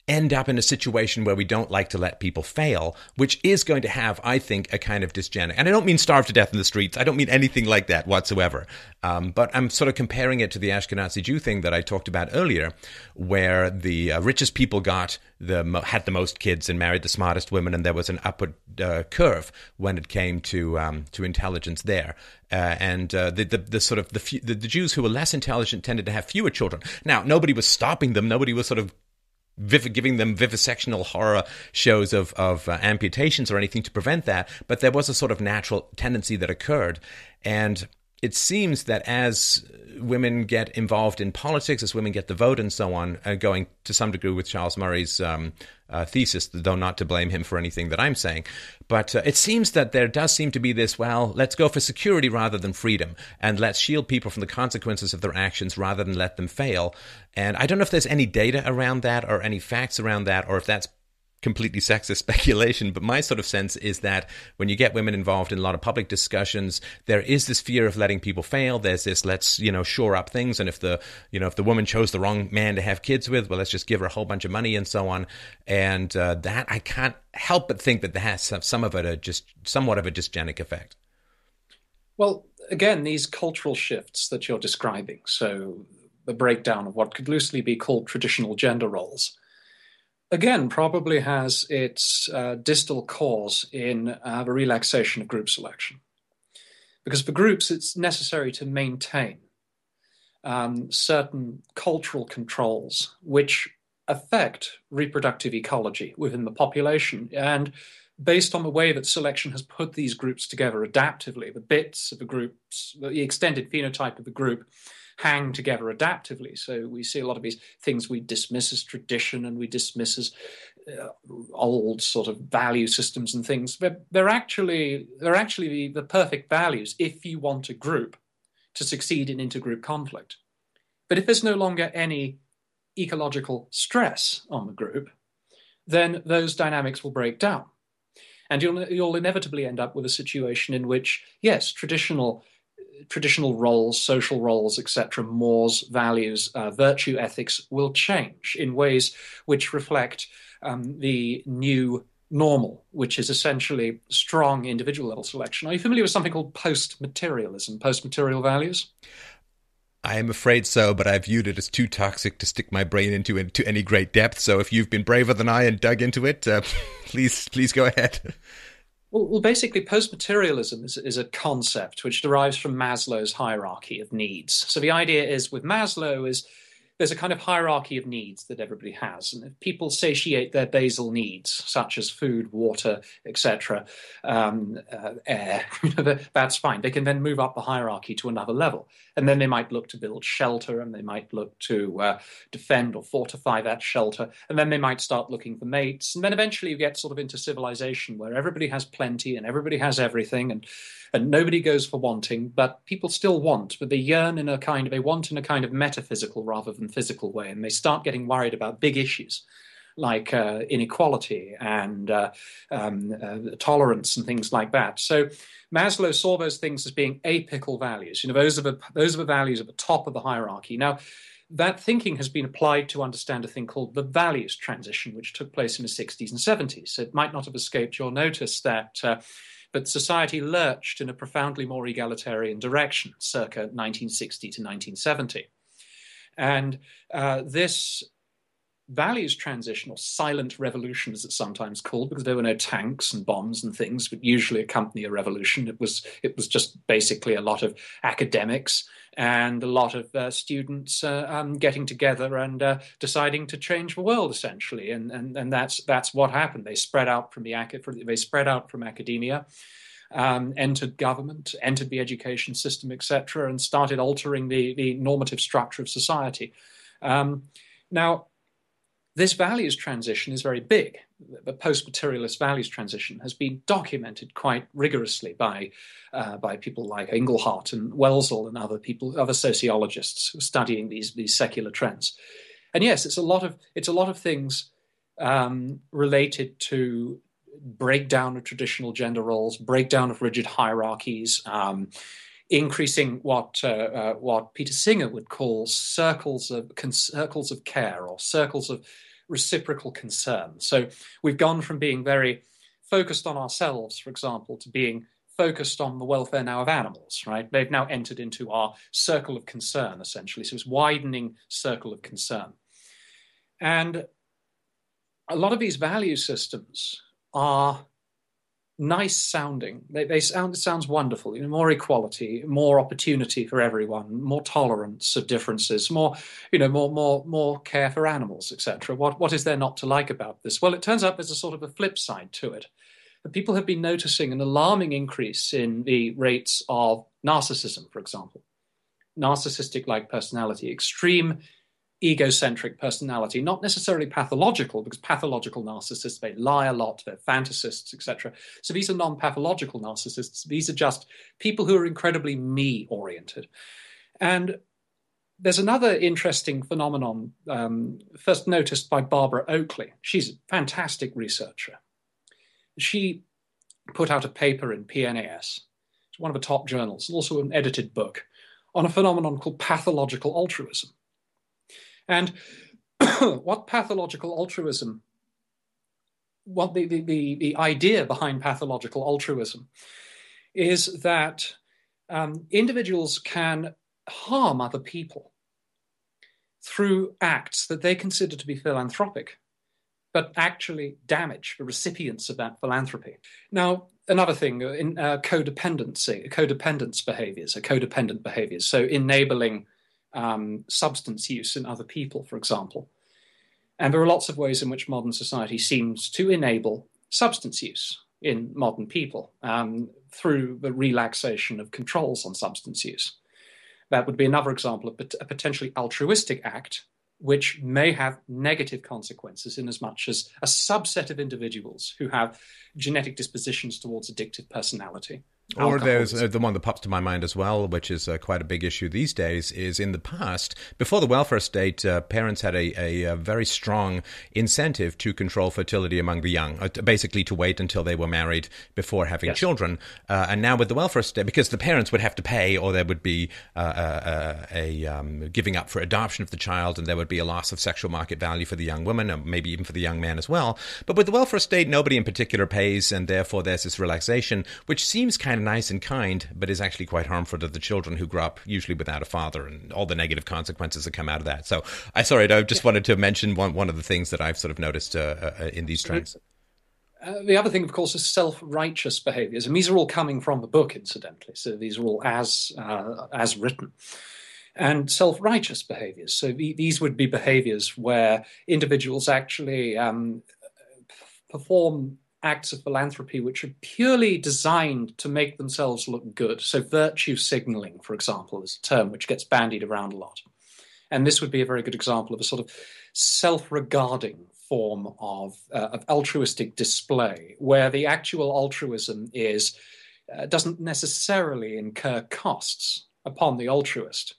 end up in a situation where we don't like to let people fail, which is going to have, I think, a kind of dysgenic. And I don't mean starve to death in the streets. I don't mean anything like that whatsoever. Um, but I'm sort of comparing it to the Ashkenazi Jew thing that I talked about earlier, where the uh, richest people got the had the most kids and married the smartest women, and there was an upward uh, curve when it came to um, to intelligence there. Uh, and uh, the, the, the sort of the, the, the Jews who were less intelligent tended to have fewer children. Now, nobody was stopping them. Nobody was sort of giving them vivisectional horror shows of, of uh, amputations or anything to prevent that, but there was a sort of natural tendency that occurred. And it seems that as women get involved in politics, as women get the vote and so on, uh, going to some degree with Charles Murray's um, uh, thesis, though not to blame him for anything that I'm saying. But uh, it seems that there does seem to be this well, let's go for security rather than freedom, and let's shield people from the consequences of their actions rather than let them fail. And I don't know if there's any data around that or any facts around that, or if that's completely sexist <laughs> speculation, but my sort of sense is that when you get women involved in a lot of public discussions, there is this fear of letting people fail. There's this let's you know shore up things, and if the you know if the woman chose the wrong man to have kids with, well, let's just give her a whole bunch of money and so on. And uh, that I can't help but think that that has some of it a just somewhat of a dysgenic effect. Well, again, these cultural shifts that you're describing, so the breakdown of what could loosely be called traditional gender roles again, probably has its uh, distal cause in uh, the relaxation of group selection. Because for groups, it's necessary to maintain um, certain cultural controls which affect reproductive ecology within the population. And based on the way that selection has put these groups together adaptively, the bits of the groups, the extended phenotype of the group, hang together adaptively. So we see a lot of these things we dismiss as tradition and we dismiss as uh, old sort of value systems and things. They're, they're actually they're actually the, the perfect values if you want a group to succeed in intergroup conflict. But if there's no longer any ecological stress on the group, then those dynamics will break down. And you'll, you'll inevitably end up with a situation in which, yes, traditional traditional roles, social roles, etc., mores, values, uh, virtue ethics will change in ways which reflect um, the new normal, which is essentially strong individual level selection. Are you familiar with something called post materialism, post material values? I am afraid so, but I viewed it as too toxic to stick my brain into into any great depth. So if you've been braver than I and dug into it, uh, <laughs> please please go ahead. <laughs> Well, well basically, post materialism is, is a concept which derives from Maslow's hierarchy of needs. So the idea is with Maslow is there's a kind of hierarchy of needs that everybody has. And if people satiate their basal needs, such as food, water, etc., um, uh, air, <laughs> that's fine. They can then move up the hierarchy to another level. And then they might look to build shelter and they might look to uh, defend or fortify that shelter. And then they might start looking for mates. And then eventually you get sort of into civilization where everybody has plenty and everybody has everything. And and nobody goes for wanting, but people still want, but they yearn in a kind of, they want in a kind of metaphysical rather than physical way, and they start getting worried about big issues like uh, inequality and uh, um, uh, tolerance and things like that. So Maslow saw those things as being apical values. You know, those are the those are the values at the top of the hierarchy. Now, that thinking has been applied to understand a thing called the values transition, which took place in the 60s and 70s. So it might not have escaped your notice that uh, but society lurched in a profoundly more egalitarian direction circa 1960 to 1970. And uh, this values transition, or silent revolution as it's sometimes called, because there were no tanks and bombs and things that usually accompany a revolution. It was it was just basically a lot of academics and a lot of uh, students uh, um, getting together and uh, deciding to change the world essentially, and and and that's that's what happened. They spread out from the they spread out from academia. Um, entered government, entered the education system, etc., and started altering the, the normative structure of society. Um, now, this values transition is very big. The post materialist values transition has been documented quite rigorously by, uh, by people like Inglehart and Welzel and other people, other sociologists studying these, these secular trends. And yes, it's a lot of, it's a lot of things um, related to breakdown of traditional gender roles, breakdown of rigid hierarchies, um, increasing what uh, uh, what Peter Singer would call circles of circles of care or circles of reciprocal concern. So we've gone from being very focused on ourselves, for example, to being focused on the welfare now of animals, right? They've now entered into our circle of concern, essentially. So it's widening circle of concern. And a lot of these value systems are nice sounding. They, they sound it sounds wonderful. You know, more equality, more opportunity for everyone, more tolerance of differences, more you know, more more more care for animals, etc. What what is there not to like about this? Well, it turns out there's a sort of a flip side to it. People have been noticing an alarming increase in the rates of narcissism, for example, narcissistic like personality, extreme egocentric personality, not necessarily pathological, because pathological narcissists, they lie a lot, they're fantasists, etc. So these are non pathological narcissists. These are just people who are incredibly me oriented. And there's another interesting phenomenon, um, first noticed by Barbara Oakley. She's a fantastic researcher. She put out a paper in PNAS, it's one of the top journals, also an edited book, on a phenomenon called pathological altruism. And <coughs> what pathological altruism, what the, the, the, the, idea behind pathological altruism is that um, individuals can harm other people through acts that they consider to be philanthropic, but actually damage the recipients of that philanthropy. Now, another thing in uh, codependency, codependence behaviors, or codependent behaviors, so enabling um, substance use in other people, for example. And there are lots of ways in which modern society seems to enable substance use in modern people um, through the relaxation of controls on substance use. That would be another example of a potentially altruistic act which may have negative consequences in as much as a subset of individuals who have genetic dispositions towards addictive personality or there's uh, the one that pops to my mind as well, which is uh, quite a big issue these days. Is in the past, before the welfare state, uh, parents had a, a, a, very strong incentive to control fertility among the young, uh, basically to wait until they were married before having yes. children. Uh, and now with the welfare state, because the parents would have to pay, or there would be uh, a um, giving up for adoption of the child, and there would be a loss of sexual market value for the young woman, or maybe even for the young man as well. But with the welfare state, nobody in particular pays, and therefore there's this relaxation, which seems kind of nice and kind, but is actually quite harmful to the children who grow up usually without a father and all the negative consequences that come out of that. So, I sorry, I just yeah. wanted to mention one one of the things that I've sort of noticed uh, uh, in these trends. Uh, the other thing, of course, is self-righteous behaviors, and these are all coming from the book, incidentally. So these are all as uh, as written and self righteous behaviors. So these would be behaviors where individuals actually um, perform acts of philanthropy which are purely designed to make themselves look good. So, virtue signaling, for example, is a term which gets bandied around a lot. And this would be a very good example of a sort of self regarding form of, uh, of altruistic display, where the actual altruism is uh, doesn't necessarily incur costs upon the altruist.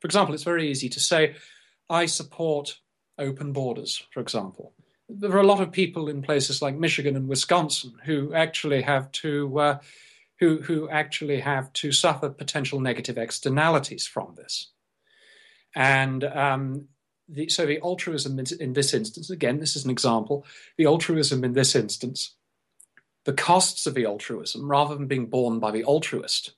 For example, it's very easy to say, I support open borders, for example there are a lot of people in places like Michigan and Wisconsin who actually have to uh, who who actually have to suffer potential negative externalities from this, and um, the, so the altruism in, in this instance, again, this is an example. The altruism in this instance the costs of the altruism rather than being borne by the altruist,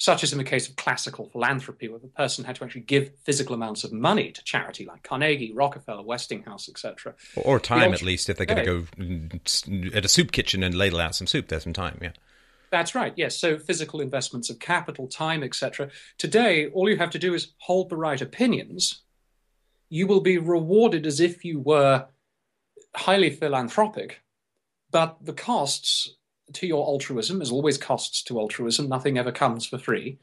such as in the case of classical philanthropy, where the person had to actually give physical amounts of money to charity, like Carnegie, Rockefeller, Westinghouse, etc. Or time, at least, if they're going to go mm, at a soup kitchen and ladle out some soup, there's some time, yeah. That's right, yes. So physical investments of capital, time, etc. Today, all you have to do is hold the right opinions. You will be rewarded as if you were highly philanthropic, but the costs to your altruism, there's always costs to altruism, nothing ever comes for free.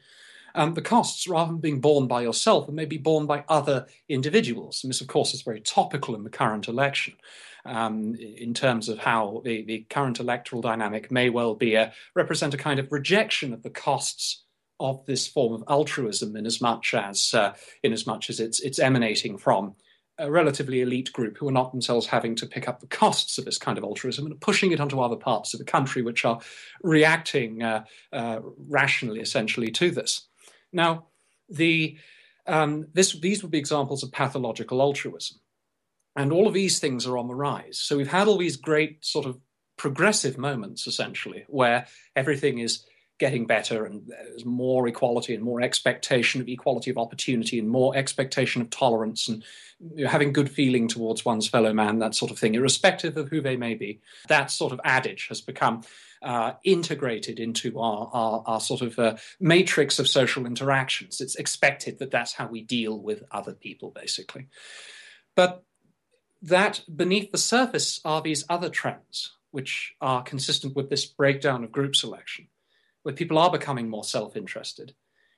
Um, the costs, rather than being borne by yourself, may be borne by other individuals. And this, of course, is very topical in the current election. Um, in terms of how the, the current electoral dynamic may well be a, represent a kind of rejection of the costs of this form of altruism, in as much as uh, in as much as it's it's emanating from a relatively elite group who are not themselves having to pick up the costs of this kind of altruism and pushing it onto other parts of the country which are reacting uh, uh, rationally, essentially, to this. Now, the, um, this, these would be examples of pathological altruism. And all of these things are on the rise. So we've had all these great sort of progressive moments, essentially, where everything is getting better and there's more equality and more expectation of equality of opportunity and more expectation of tolerance and you know, having good feeling towards one's fellow man, that sort of thing, irrespective of who they may be. That sort of adage has become uh, integrated into our, our, our sort of uh, matrix of social interactions. It's expected that that's how we deal with other people, basically. But that beneath the surface are these other trends, which are consistent with this breakdown of group selection where people are becoming more self-interested,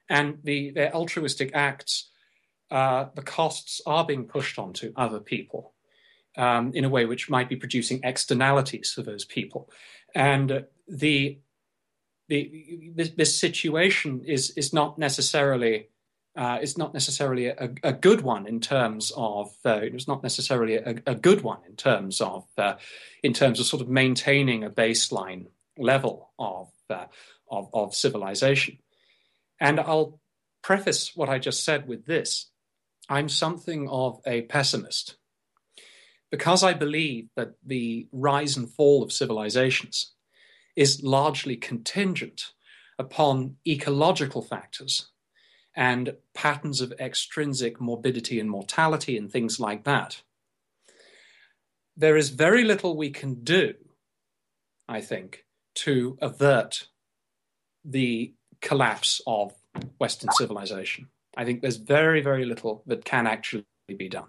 and the their altruistic acts, uh, the costs are being pushed onto other people um, in a way which might be producing externalities for those people, and the the this, this situation is is not necessarily. Uh, is not necessarily a, a, good one in terms of uh, it's not necessarily a, a, good one in terms of uh, in terms of sort of maintaining a baseline level of uh, of, of civilization. And I'll preface what I just said with this I'm something of a pessimist because I believe that the rise and fall of civilizations is largely contingent upon ecological factors and patterns of extrinsic morbidity and mortality and things like that. There is very little we can do, I think, to avert the collapse of Western civilization. I think there's very, very little that can actually be done.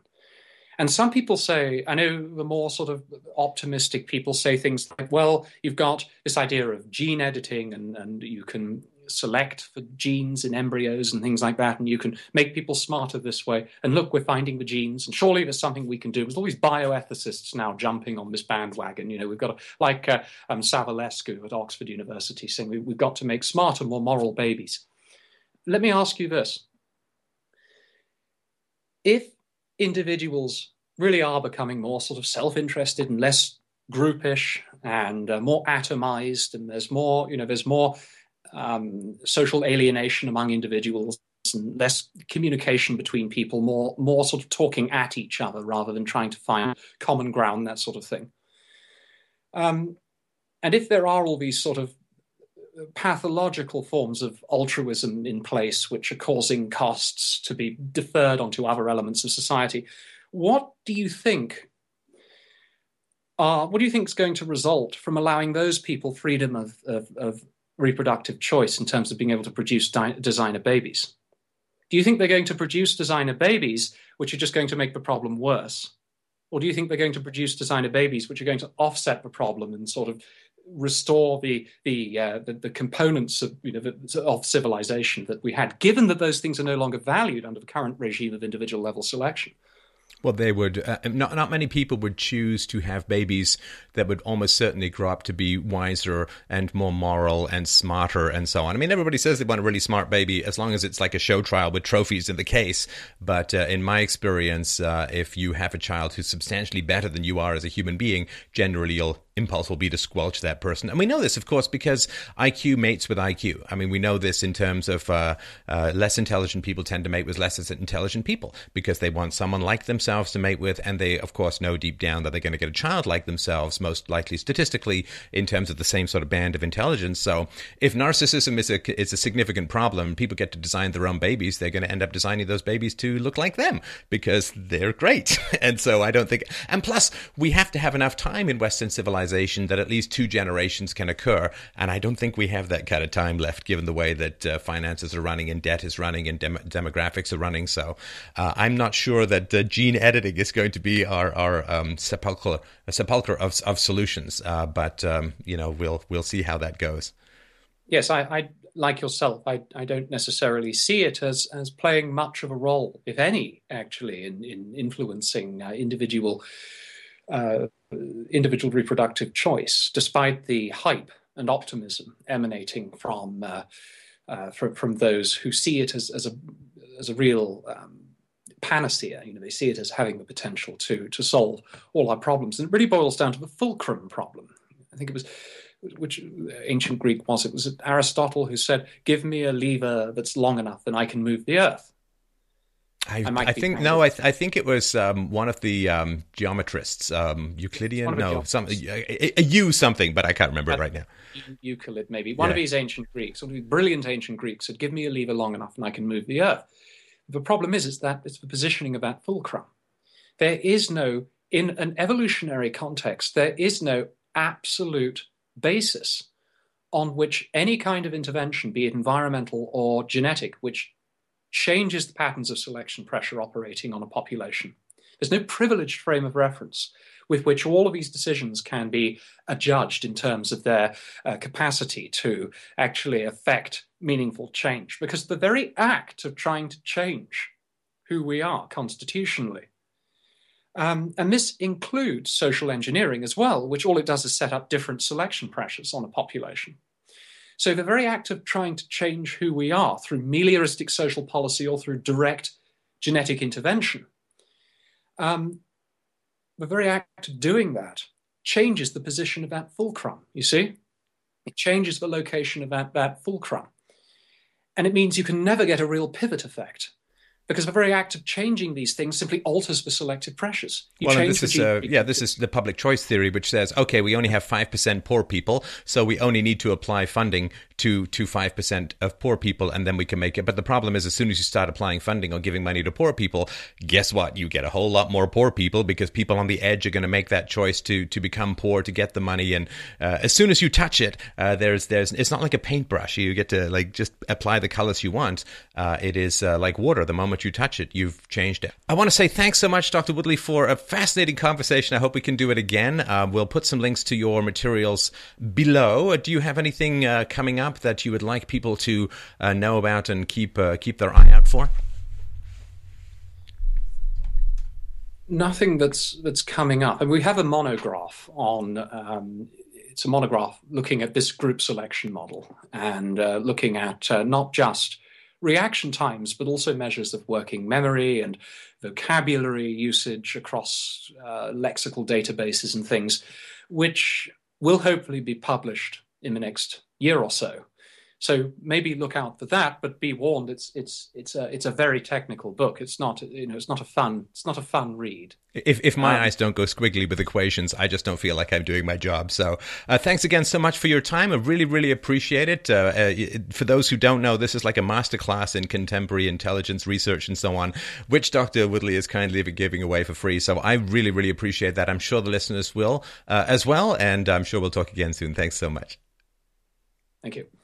And some people say, I know the more sort of optimistic people say things like, well, you've got this idea of gene editing and, and you can select for genes in embryos and things like that, and you can make people smarter this way. And look, we're finding the genes, and surely there's something we can do. There's all these bioethicists now jumping on this bandwagon. You know, we've got to, like uh, um, Savulescu at Oxford University saying we, we've got to make smarter, more moral babies. Let me ask you this: If individuals really are becoming more sort of self-interested and less groupish and uh, more atomized and there's more you know there's more um, social alienation among individuals and less communication between people, more more sort of talking at each other rather than trying to find common ground, that sort of thing. Um, and if there are all these sort of pathological forms of altruism in place, which are causing costs to be deferred onto other elements of society, what do you think? Uh, what do you think is going to result from allowing those people freedom of, of, of reproductive choice in terms of being able to produce di- designer babies? Do you think they're going to produce designer babies which are just going to make the problem worse? Or do you think they're going to produce designer babies which are going to offset the problem and sort of restore the the uh, the, the, components of you know the, of civilization that we had, given that those things are no longer valued under the current regime of individual level selection? Well, they would. Uh, not not many people would choose to have babies that would almost certainly grow up to be wiser and more moral and smarter and so on. I mean, everybody says they want a really smart baby as long as it's like a show trial with trophies in the case. But uh, in my experience, uh, if you have a child who's substantially better than you are as a human being, generally you'll impulse will be to squelch that person. And we know this, of course, because IQ mates with IQ. I mean, we know this in terms of uh, uh, less intelligent people tend to mate with less intelligent people because they want someone like themselves to mate with, and they, of course, know deep down that they're going to get a child like themselves, most likely statistically, in terms of the same sort of band of intelligence. So, if narcissism is a is a significant problem, people get to design their own babies. They're going to end up designing those babies to look like them because they're great. <laughs> and so, I don't think. And plus, we have to have enough time in Western civilization that at least two generations can occur, and I don't think we have that kind of time left, given the way that uh, finances are running and debt is running and dem- demographics are running. So uh, I'm not sure that uh, gene editing is going to be our our um, sepulcher sepulcher of of solutions. Uh, but um, you know we'll we'll see how that goes. Yes, I, I like yourself. I, I don't necessarily see it as as playing much of a role, if any, actually, in in influencing uh, individual. Uh, individual reproductive choice, despite the hype and optimism emanating from uh, uh, from, from those who see it as, as a as a real um, panacea. You know, they see it as having the potential to to solve all our problems, and it really boils down to the fulcrum problem. I think it was which ancient Greek was it? Was Aristotle who said, "Give me a lever that's long enough, and I can move the earth." I, I, I think no, I, th- I, think it was um, one of the um, geometrists, um, Euclidean, no, some a, a U something, but I can't remember it right now. Euclid, maybe one yeah. of these ancient Greeks, one of these brilliant ancient Greeks, said, "Give me a lever long enough, and I can move the earth." The problem is, is that it's the positioning of that fulcrum. There is no, in an evolutionary context, there is no absolute basis on which any kind of intervention, be it environmental or genetic, which changes the patterns of selection pressure operating on a population. There's no privileged frame of reference with which all of these decisions can be adjudged in terms of their uh, capacity to actually affect meaningful change. Because the very act of trying to change who we are constitutionally, um, and this includes social engineering as well, which all it does is set up different selection pressures on a population. So the very act of trying to change who we are through melioristic social policy or through direct genetic intervention, um, the very act of doing that changes the position of that fulcrum, you see? It changes the location of that, that fulcrum. And it means you can never get a real pivot effect because the very act of changing these things simply alters the selective pressures. You well, this is uh, yeah, this is the public choice theory, which says okay, we only have five percent poor people, so we only need to apply funding to to five percent of poor people, and then we can make it. But the problem is, as soon as you start applying funding or giving money to poor people, guess what? You get a whole lot more poor people because people on the edge are going to make that choice to to become poor to get the money. And uh, as soon as you touch it, uh, there's there's it's not like a paintbrush. You get to like just apply the colors you want. Uh, it is uh, like water. The moment you touch it, you've changed it. I want to say thanks so much, Dr. Woodley, for a fascinating conversation. I hope we can do it again. Uh, we'll put some links to your materials below. Do you have anything uh, coming up that you would like people to uh, know about and keep uh, keep their eye out for? Nothing that's that's coming up, and we have a monograph on. Um, it's a monograph looking at this group selection model and uh, looking at not just reaction times, but also measures of working memory and vocabulary usage across uh, lexical databases and things, which will hopefully be published in the next year or so. So maybe look out for that, but be warned. It's it's it's a it's a very technical book. It's not you know it's not a fun it's not a fun read. If if my um, eyes don't go squiggly with equations, I just don't feel like I'm doing my job. So uh, thanks again so much for your time. I really really appreciate it. Uh, uh, for those who don't know, this is like a masterclass in contemporary intelligence research and so on, which Dr. Woodley is kindly giving away for free. So I really really appreciate that. I'm sure the listeners will uh, as well, and I'm sure we'll talk again soon. Thanks so much. Thank you.